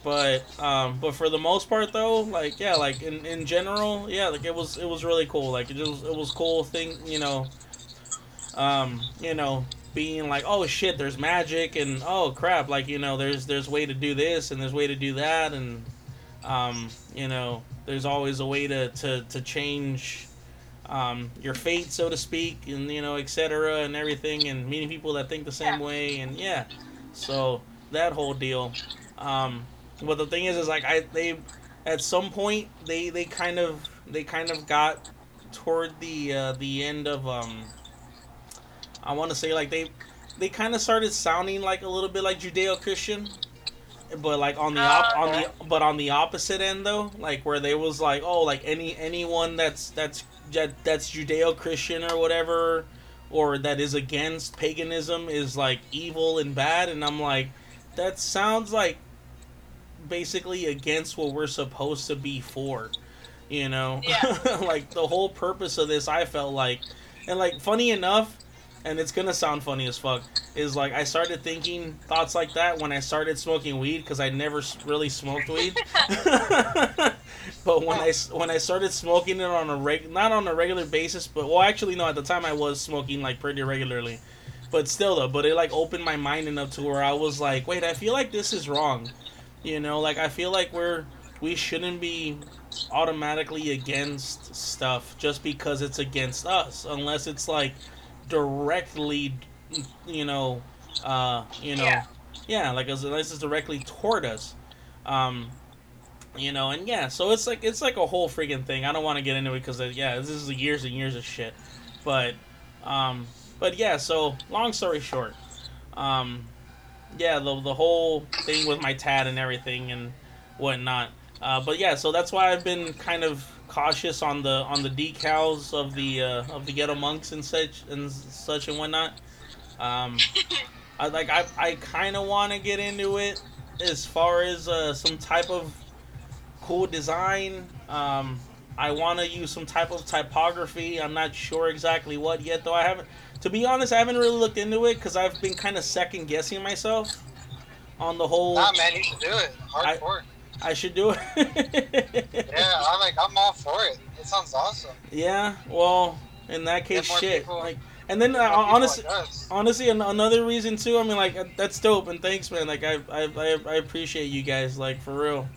But um, but for the most part though, like yeah, like in, in general, yeah, like it was it was really cool. Like it was it was cool thing, you know. Um, you know, being like, oh shit, there's magic, and oh crap, like you know, there's there's way to do this, and there's way to do that, and um, you know, there's always a way to to to change um, your fate, so to speak, and you know, etc. and everything, and meeting people that think the same Yeah. way, and yeah, so that whole deal. Um, but the thing is, is like I they at some point they they kind of they kind of got toward the uh, the end of um. I want to say like they they kind of started sounding like a little bit like Judeo Christian, but like on the oh, op- on the but on the opposite end though, like where they was like oh like any anyone that's that's that's Judeo Christian or whatever, or that is against paganism is like evil and bad, and I'm like that sounds like basically against what we're supposed to be for, you know, Yeah. *laughs* like the whole purpose of this I felt like, and like funny enough and it's gonna sound funny as fuck is like i started thinking thoughts like that when i started smoking weed because i never really smoked weed. *laughs* *laughs* But when i when i started smoking it on a reg not on a regular basis but well actually no at the time i was smoking like pretty regularly. But still though but it like opened my mind enough to where i was like wait i feel like this is wrong. You know like i feel like we're we shouldn't be automatically against stuff just because it's against us unless it's like directly you know uh you know yeah, Yeah. like as unless it's directly toward us. Um you know and yeah so it's like it's like a whole freaking thing. I don't want to get into it because yeah this is years and years of shit. But um but yeah so long story short um yeah the, the whole thing with my tat and everything and whatnot uh, but yeah so that's why i've been kind of cautious on the on the decals of the uh, of the ghetto monks and such and such and whatnot um *laughs* i like i, I kind of want to get into it as far as uh, some type of cool design um i want to use some type of typography i'm not sure exactly what yet though i haven't to be honest i haven't really looked into it because i've been kind of second guessing myself on the whole Nah, man, you should do it. I- Hardcore. I should do it *laughs* Yeah, I'm like, I'm all for it. It sounds awesome. Yeah, well, in that case, shit. people- like, and then uh, honestly, like honestly, an- another reason too. I mean, like, uh, that's dope, and thanks, man. Like, I, I, I, I appreciate you guys, like, for real.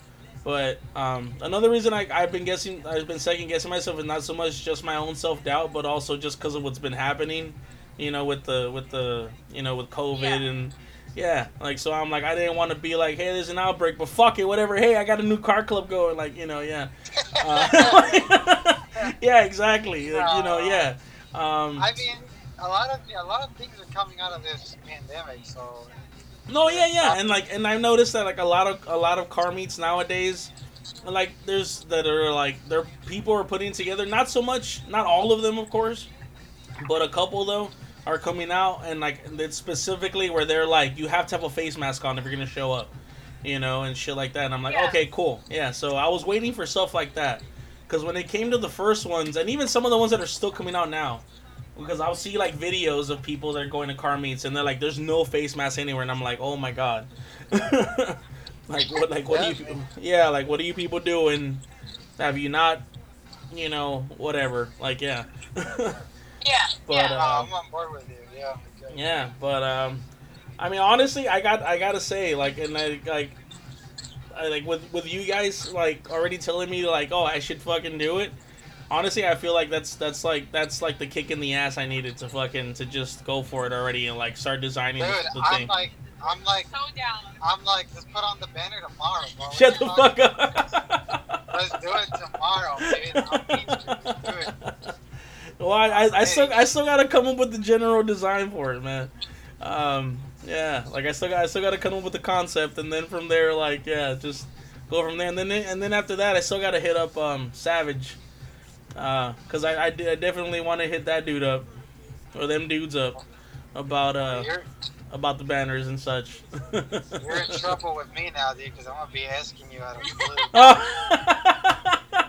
But um, another reason I, I've been guessing, I've been second guessing myself, is not so much just my own self doubt, but also just because of what's been happening, you know, with the, with the, you know, with COVID Yeah. and. Yeah, like so I'm like I didn't want to be like, hey, there's an outbreak, but fuck it, whatever. Hey, I got a new car club going, like you know, yeah, uh, *laughs* yeah, exactly, like, you know, yeah. Um, I mean, a lot of a lot of things are coming out of this pandemic, so no, yeah, yeah, and like, and I've noticed that like a lot of a lot of car meets nowadays, like there's that are like there people are putting together. Not so much, not all of them, of course, but a couple though are coming out and like it's specifically where they're like you have to have a face mask on if you're gonna show up, you know, and shit like that. And I'm like, Yeah. okay, cool, yeah. So I was waiting for stuff like that because when it came to the first ones and even some of the ones that are still coming out now. Because I'll see like videos of people that are going to car meets and they're like, "There's no face mask anywhere," and I'm like, "Oh my god!" *laughs* like what? Like what do you? Yeah, like what do you people doing? Have you not? You know, whatever. Like yeah. *laughs* Yeah. But, yeah. uh, no, I'm on board with you. Yeah. okay. Yeah, but um, I mean, honestly, I got I gotta say, like, and I like, I, like with with you guys like already telling me like, oh, I should fucking do it. Honestly, I feel like that's that's like that's like the kick in the ass I needed to fucking to just go for it already and like start designing Dude, the, the I'm thing. like, I'm like, so down. I'm like, let's put on the banner tomorrow, bro. Shut the fuck up. Let's do it tomorrow, dude. *laughs* Well, I, I, I still I still gotta come up with the general design for it, man. Um, yeah, like I still got I still gotta come up with the concept, and then from there, like yeah, just go from there, and then and then after that, I still gotta hit up um Savage, uh, cause I I, I definitely want to hit that dude up, or them dudes up, about uh You're, about the banners and such. you're in trouble with me now, dude, because I'm gonna be asking you out of the blue. *laughs* *laughs*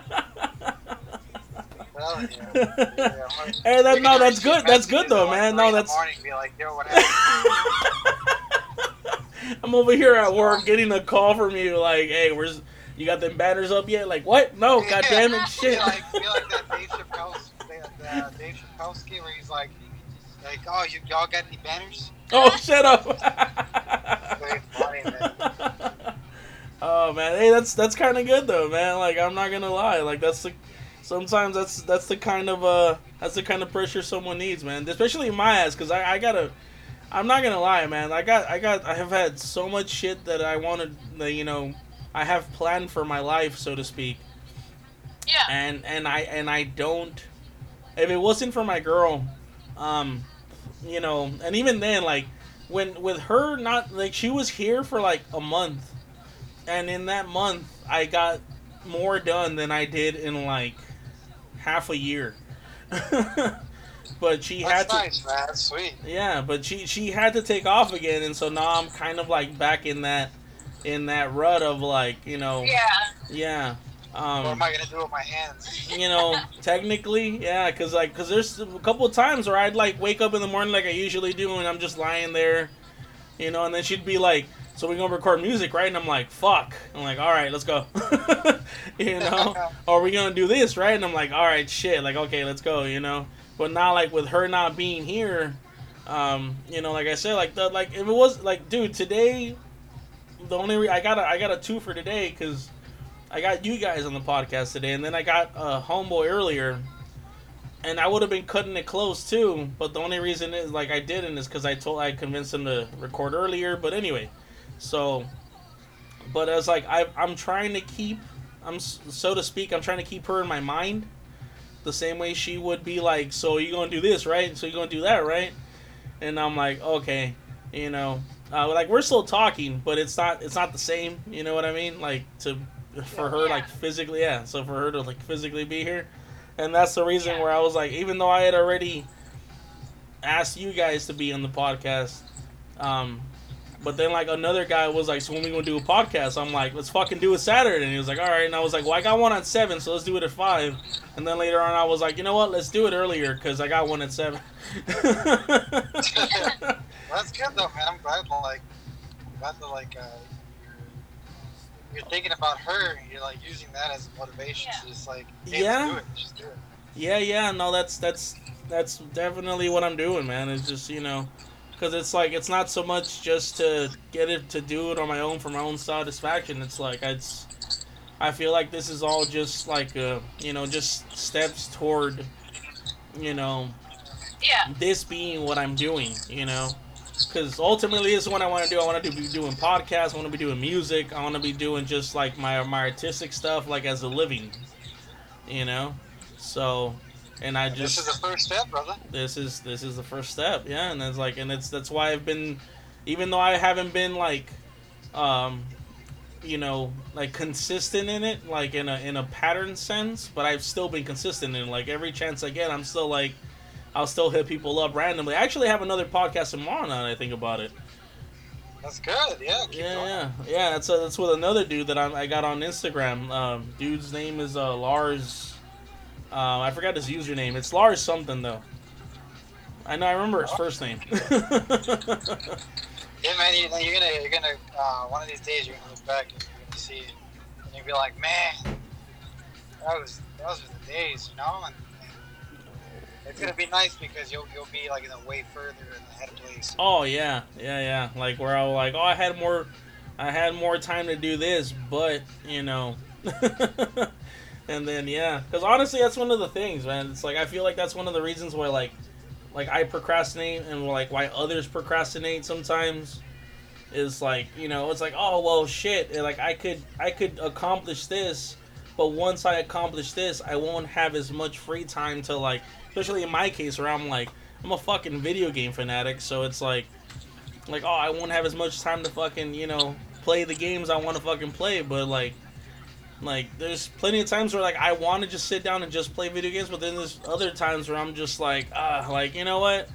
Yeah. Yeah, hey, that no, that's good. That's good though, man. No, that's. morning, be like, yo, what? *laughs* I'm over here at work getting a call from you, like, hey, where's you got them banners up yet? Like, what? No, god damn it, *laughs* shit. Be like, *laughs* be like that Dave Chappelle, uh, Dave Chappelle where he's like, like, oh, you y'all got any banners? oh, shut up. Funny, man. oh man, hey, that's that's kind of good though, man. Like, I'm not gonna lie, like that's the sometimes that's that's the kind of uh that's the kind of pressure someone needs, man. Especially in my ass, cause I I gotta. I'm not gonna lie, man. I got, I got, I have had so much shit that I wanted, that, you know, I have planned for my life, so to speak, Yeah. and and I and I don't. If it wasn't for my girl, um, you know, and even then, like when with her not like she was here for like a month, and in that month I got more done than I did in like half a year. *laughs* but she had That's to. nice, man. That's sweet. Yeah, but she she had to take off again, and so now I'm kind of like back in that in that rut of like you know Yeah. yeah. Um, what am I gonna do with my hands? *laughs* you know, technically, yeah, cause like, cause there's a couple of times where I'd like wake up in the morning like I usually do, and I'm just lying there, you know, and then she'd be like, "So we're gonna record music, right?" And I'm like, "Fuck!" I'm like, "All right, let's go," *laughs* you know, *laughs* or we gonna do this, right? And I'm like, "All right, shit, like okay, let's go," you know. But now, like with her not being here, um, you know, like I said, like the like if it was like, dude, today, the only re- I got a I got a two for today because. I got you guys on the podcast today, and then I got uh, homeboy earlier, and I would have been cutting it close too. But the only reason is like I didn't is because I told I convinced him to record earlier. But anyway, so, but as like I I'm trying to keep I'm so to speak I'm trying to keep her in my mind, the same way she would be like, so you're gonna do this right? So you're gonna do that right? And I'm like, okay, you know, uh, like we're still talking, but it's not it's not the same. You know what I mean? Like to for her Yeah. like physically, yeah. So for her to like physically be here, and that's the reason Yeah. where I was like, even though I had already asked you guys to be on the podcast, um, but then like another guy was like, so when we gonna do a podcast? I'm like, let's fucking do it Saturday, and he was like, all right, and I was like, well, I got one at seven, so let's do it at five, and then later on I was like, you know what, let's do it earlier because I got one at seven. *laughs* That's good though, man. I'm glad like I'm glad that like uh, you're, you're thinking about her. and You're like using that as motivation to just like hey, Yeah. let's do it. Just do it. Yeah, yeah, no, that's that's that's definitely what I'm doing, man. It's just you know, because it's like it's not so much just to get it to do it on my own for my own satisfaction. It's like it's, I feel like this is all just like uh, you know, just steps toward, you know, Yeah. this being what I'm doing. You know, because ultimately this is what I want to do. I want to be doing podcasts. I want to be doing music. I want to be doing just like my my artistic stuff, like as a living. You know, so and I just this is the first step, brother. this is this is the first step yeah and it's like and it's that's why i've been even though i haven't been like um you know like consistent in it like in a in a pattern sense but i've still been consistent in it. like every chance i get i'm still like i'll still hit people up randomly i actually have another podcast tomorrow now that i think about it That's good. Yeah. Keep yeah going. yeah yeah that's uh, that's with another dude that I'm, i got on instagram um dude's name is uh lars uh, i forgot his username it's lars something though i know i remember his first name *laughs* Yeah, man. You, you're gonna you're gonna uh, one of these days you're gonna look back and you're gonna see it, and you'll be like, man, that was those were the days, you know. And, and it's gonna be nice because you'll you'll be like in a way further in the head place. Oh yeah, yeah, yeah. Like where I was like, oh, I had more, I had more time to do this, but you know, *laughs* and then yeah, because honestly, that's one of the things, man. It's like I feel like that's one of the reasons why like, like I procrastinate and like why others procrastinate sometimes is like you know it's like oh well shit like I could I could accomplish this, but once I accomplish this, I won't have as much free time to like, especially in my case where I'm like I'm a fucking video game fanatic, so it's like, like, oh, I won't have as much time to fucking, you know, play the games I want to fucking play. But like, like, there's plenty of times where like I want to just sit down and just play video games, but then there's other times where I'm just like, ah, like, you know what?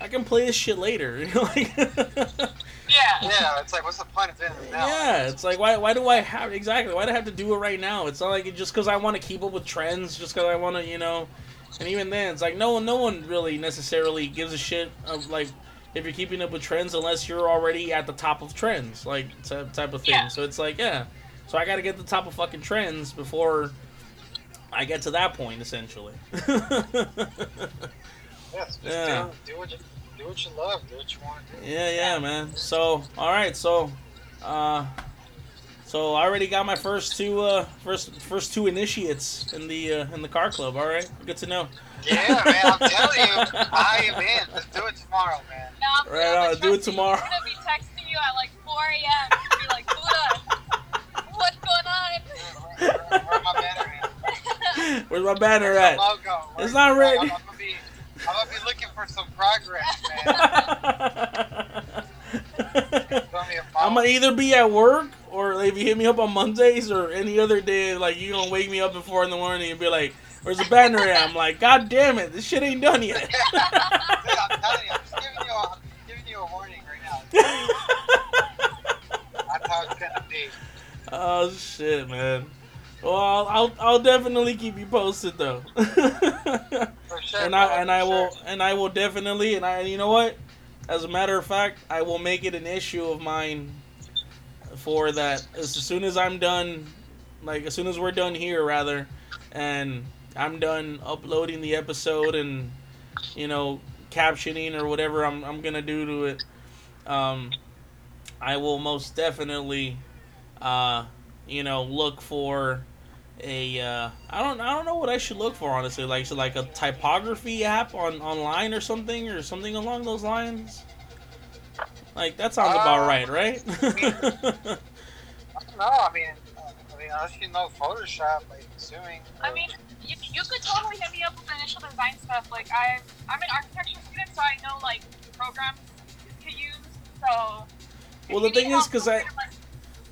I can play this shit later. *laughs* You know, like, Yeah. Yeah, it's like what's the point of doing it now? yeah, it's like why why do I have exactly why do I have to do it right now? It's not like it just because I want to keep up with trends, just because I want to, you know. And even then, it's like no one no one really necessarily gives a shit of like if you're keeping up with trends unless you're already at the top of trends, like ty- type of thing. Yeah. So it's like yeah, so I got to get the top of fucking trends before I get to that point, essentially. *laughs* Yes, just Yeah. do, do what you do what you love, do what you want to do. Yeah, yeah, man. So, all right, so, uh, So I already got my first two uh first first two initiates in the uh, in the car club. All right, good to know. Yeah, man, I'm telling you, I am in. Let's do it tomorrow, man. No, I'm Right on, do it tomorrow. I'm gonna be texting you at like 4 a.m. and be like, Buddha, what's going Where, where, where my? *laughs* Where's my banner Where's at? logo? Where's- not ready. I'm, I'm gonna be, I'm gonna be looking for some progress, man. It's gonna be a I'm gonna either be at work or if you hit me up on Mondays or any other day, like you gonna wake me up at four in the morning and be like, "Where's the banner at?" I'm like, "God damn it, this shit ain't done yet." *laughs* Dude, I'm telling you, I'm just giving you a, I'm giving you a warning right now. *laughs* That's how it's gonna be. oh shit, man. Well, I'll, I'll I'll definitely keep you posted though. For sure. and I and I will and I will definitely and I you know what? As a matter of fact, I will make it an issue of mine for that as soon as I'm done, like as soon as we're done here, rather, and I'm done uploading the episode and you know captioning or whatever I'm I'm gonna do to it. Um, I will most definitely, uh, you know, look for a uh, I don't I don't know what I should look for honestly like so like a typography app on online or something or something along those lines. Like that sounds about Uh, right, right? I don't know. I mean, uh, I mean, unless you know Photoshop, like assuming. I mean, you, you could totally hit me up with initial design stuff. Like I, I'm an architecture student, so I know like programs to use. So. Well, the thing is, because I- like,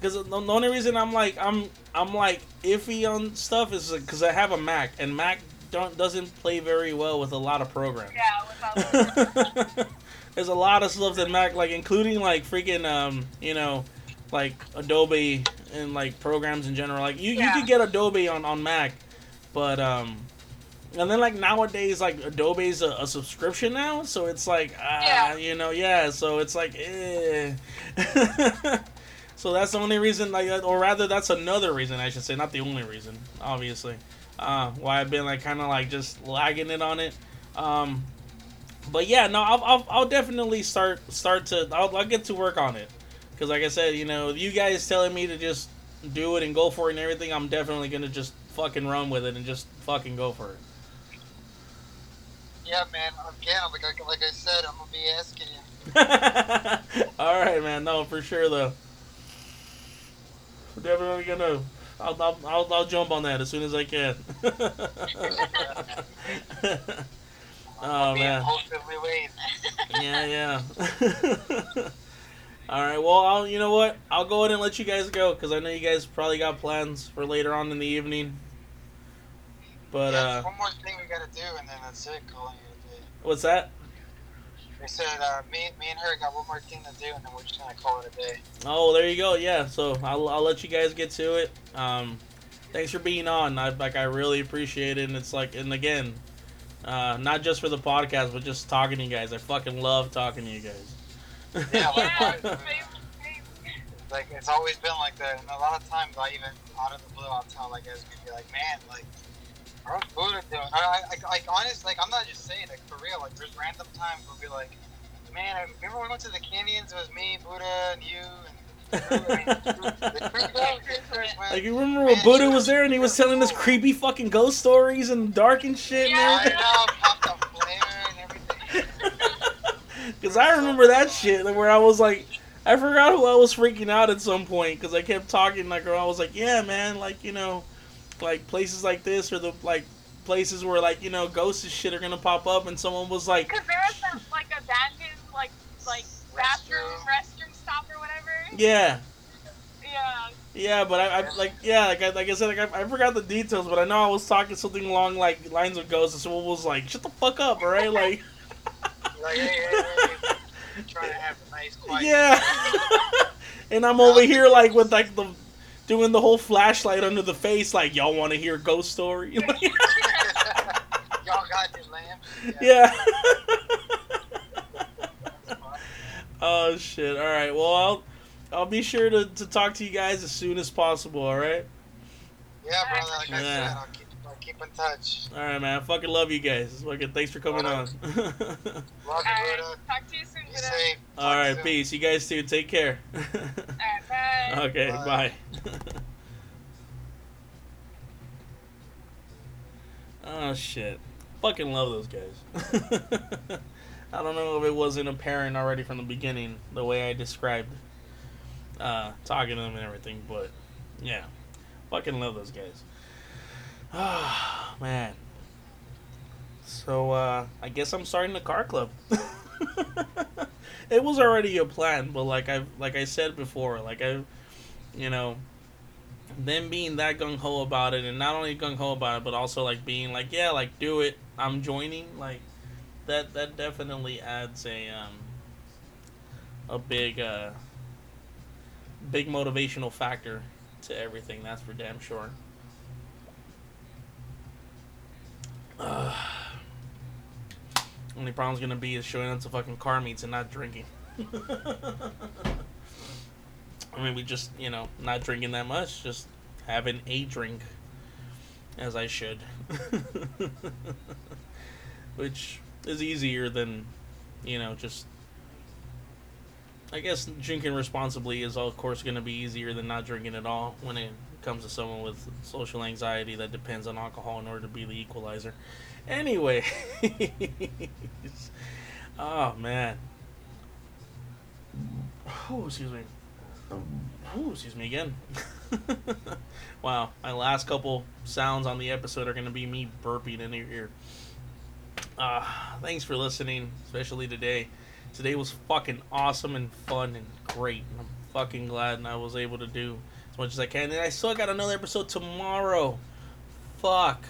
Because the, only reason I'm like I'm I'm like iffy on stuff is because I have a Mac and Mac don't doesn't play very well with a lot of programs. Yeah, without. A Mac. There's a lot of stuff that Mac like, including like freaking um, you know, like Adobe and like programs in general. Like you, you could get Adobe on on Mac, but um, and then like nowadays like Adobe's a, a subscription now, so it's like ah, Yeah. you know, yeah. So it's like eh. *laughs* so that's the only reason, like, or rather, that's another reason I should say, not the only reason, obviously, uh, why I've been like kind of like just lagging it on it. Um, but yeah, no, I'll, I'll, I'll definitely start start to I'll, I'll get to work on it because like I said, you know, you guys telling me to just do it and go for it and everything, I'm definitely gonna just fucking run with it and just fucking go for it. Yeah, man. Again, like, I- like I said, I'm gonna be asking you. *laughs* All right, man. No, for sure though. We're definitely gonna. I'll, I'll, I'll, I'll jump on that as soon as I can. *laughs* oh man. *laughs* Yeah, yeah. *laughs* All right. Well, I'll. You know what? I'll go ahead and let you guys go because I know you guys probably got plans for later on in the evening. But yeah, uh, one more thing we gotta do, and then that's it. Calling it a day. what's that? They said uh, me, me and her got one more thing to do, and then we're just gonna call it a day. Oh, there you go. Yeah. So I'll, I'll let you guys get to it. Um, thanks for being on. I like I really appreciate it. And it's like, and again, uh, not just for the podcast, but just talking to you guys. I fucking love talking to you guys. Yeah, *laughs* yeah, likewise. same, same. Like it's always been like that, and a lot of times I even out of the blue, I'll tell like guys, would be like, man, like. How's Buddha doing? I, I, like, honest, like, I'm not just saying, like, for real. Like, there's random times we'll be like, man, I remember when we went to the canyons? It was me, Buddha, and you, and. *laughs* Like you remember when Buddha was there and he was telling us creepy fucking ghost stories and dark and shit, Yeah. man. I know, popped a flare and everything. *laughs* Because I remember that shit like, where I was like, I forgot who I was freaking out at some point because I kept talking like, or I was like, yeah, man, like you know, like places like this or the like places where like you know ghosts and shit are gonna pop up, and someone was like, Because there was that like abandoned like like bathroom restroom stop or whatever. yeah. Yeah. Yeah, but I, I like yeah, like I, like I said, like I, I forgot the details, but I know I was talking something along like lines of ghosts, and someone was like, "Shut the fuck up, all right?" Like, *laughs* Like, hey, hey, hey, trying to have a nice, quiet. yeah. *laughs* and I'm over here like with like the doing the whole flashlight under the face, like y'all want to hear a ghost story? *laughs* *laughs* Y'all got your lamp. yeah. That's *laughs* fine. oh shit! All right, well I'll I'll be sure to, to talk to you guys as soon as possible. All right. Yeah, brother. Like I Yeah. said, I'll keep, I'll keep keep in touch. All right, man. I fucking love you guys. Fucking thanks for coming on. Love you, Alright, talk to you soon, Be Buddha. safe. All Talk right, soon. peace. You guys too. Take care. Alright, bye. *laughs* okay, Bye. *laughs* oh shit. Fucking love those guys. *laughs* I don't know if it wasn't apparent already from the beginning the way I described uh talking to them and everything, but yeah. Fucking love those guys. Ah, *sighs* man. So uh I guess I'm starting the car club. it was already a plan, but like I like I said before, like I you know them being that gung ho about it and not only gung ho about it, but also like being like, yeah, like do it, I'm joining, like that that definitely adds a um a big uh big motivational factor to everything, that's for damn sure. Uh, *sighs* only problem's gonna be is showing up to fucking car meets and not drinking. *laughs* Mean, we just you know not drinking that much, just having a drink, as I should, *laughs* which is easier than you know just. I guess drinking responsibly is of course going to be easier than not drinking at all when it comes to someone with social anxiety that depends on alcohol in order to be the equalizer. Anyway, *laughs* oh man. Oh, excuse me. Oh, excuse me again. *laughs* wow, my last couple sounds on the episode are going to be me burping in your ear. Uh, thanks for listening, especially today. Today was fucking awesome and fun and great. And I'm fucking glad I was able to do as much as I can. And I still got another episode tomorrow. Fuck.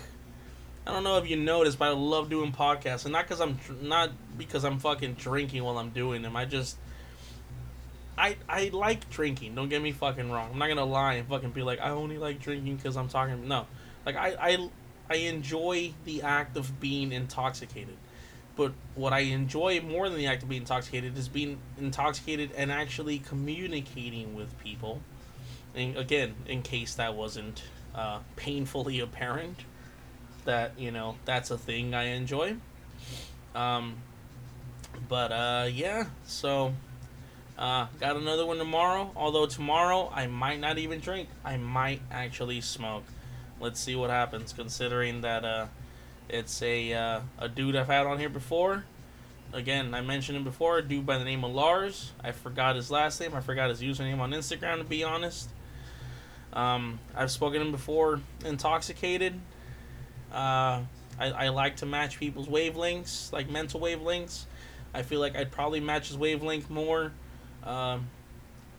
I don't know if you noticed, but I love doing podcasts, and not because I'm not because I'm fucking drinking while I'm doing them. I just I I like drinking. Don't get me fucking wrong. I'm not gonna lie and fucking be like I only like drinking because I'm talking. No, like I I I enjoy the act of being intoxicated. But what I enjoy more than the act of being intoxicated is being intoxicated and actually communicating with people. And again, in case that wasn't uh, painfully *laughs* apparent, that you know that's a thing I enjoy. Um, but uh, yeah, so uh, got another one tomorrow. Although tomorrow I might not even drink. I might actually smoke. Let's see what happens. Considering that uh, it's a uh, a dude I've had on here before. Again, I mentioned him before. A dude by the name of Lars. I forgot his last name. I forgot his username on Instagram. To be honest, um, I've spoken to him before. Intoxicated. Uh, I, I like to match people's wavelengths, like mental wavelengths. I feel like I'd probably match his wavelength more, um,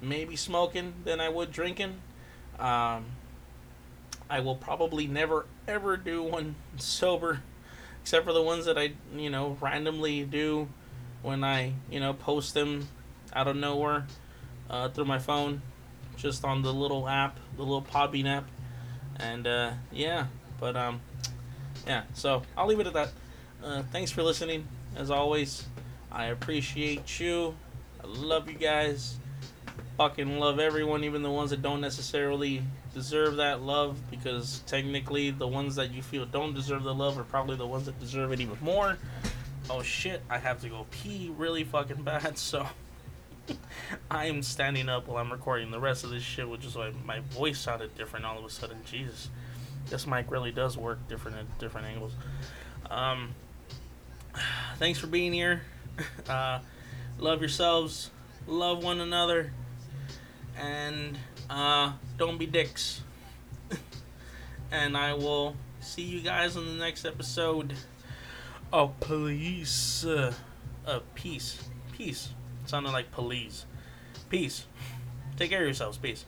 maybe smoking than I would drinking. Um, I will probably never ever do one *laughs* sober, except for the ones that I you know randomly do when I you know post them out of nowhere uh, through my phone, just on the little app, the little Podbean app, and uh, yeah. But um, yeah. So I'll leave it at that. Uh, thanks for listening, as always. I appreciate you. I love you guys. Fucking love everyone, even the ones that don't necessarily deserve that love, because technically the ones that you feel don't deserve the love are probably the ones that deserve it even more. Oh shit, I have to go pee really fucking bad, *laughs* so I am standing up while I'm recording the rest of this shit, which is why my voice sounded different all of a sudden. Jesus, this mic really does work different at different angles. Um, *sighs* thanks for being here. *laughs* Uh, love yourselves, love one another, and uh, don't be dicks. *laughs* and I will see you guys in the next episode. Oh, police. Uh, peace. Peace. Sounded like police. Peace. Take care of yourselves. Peace.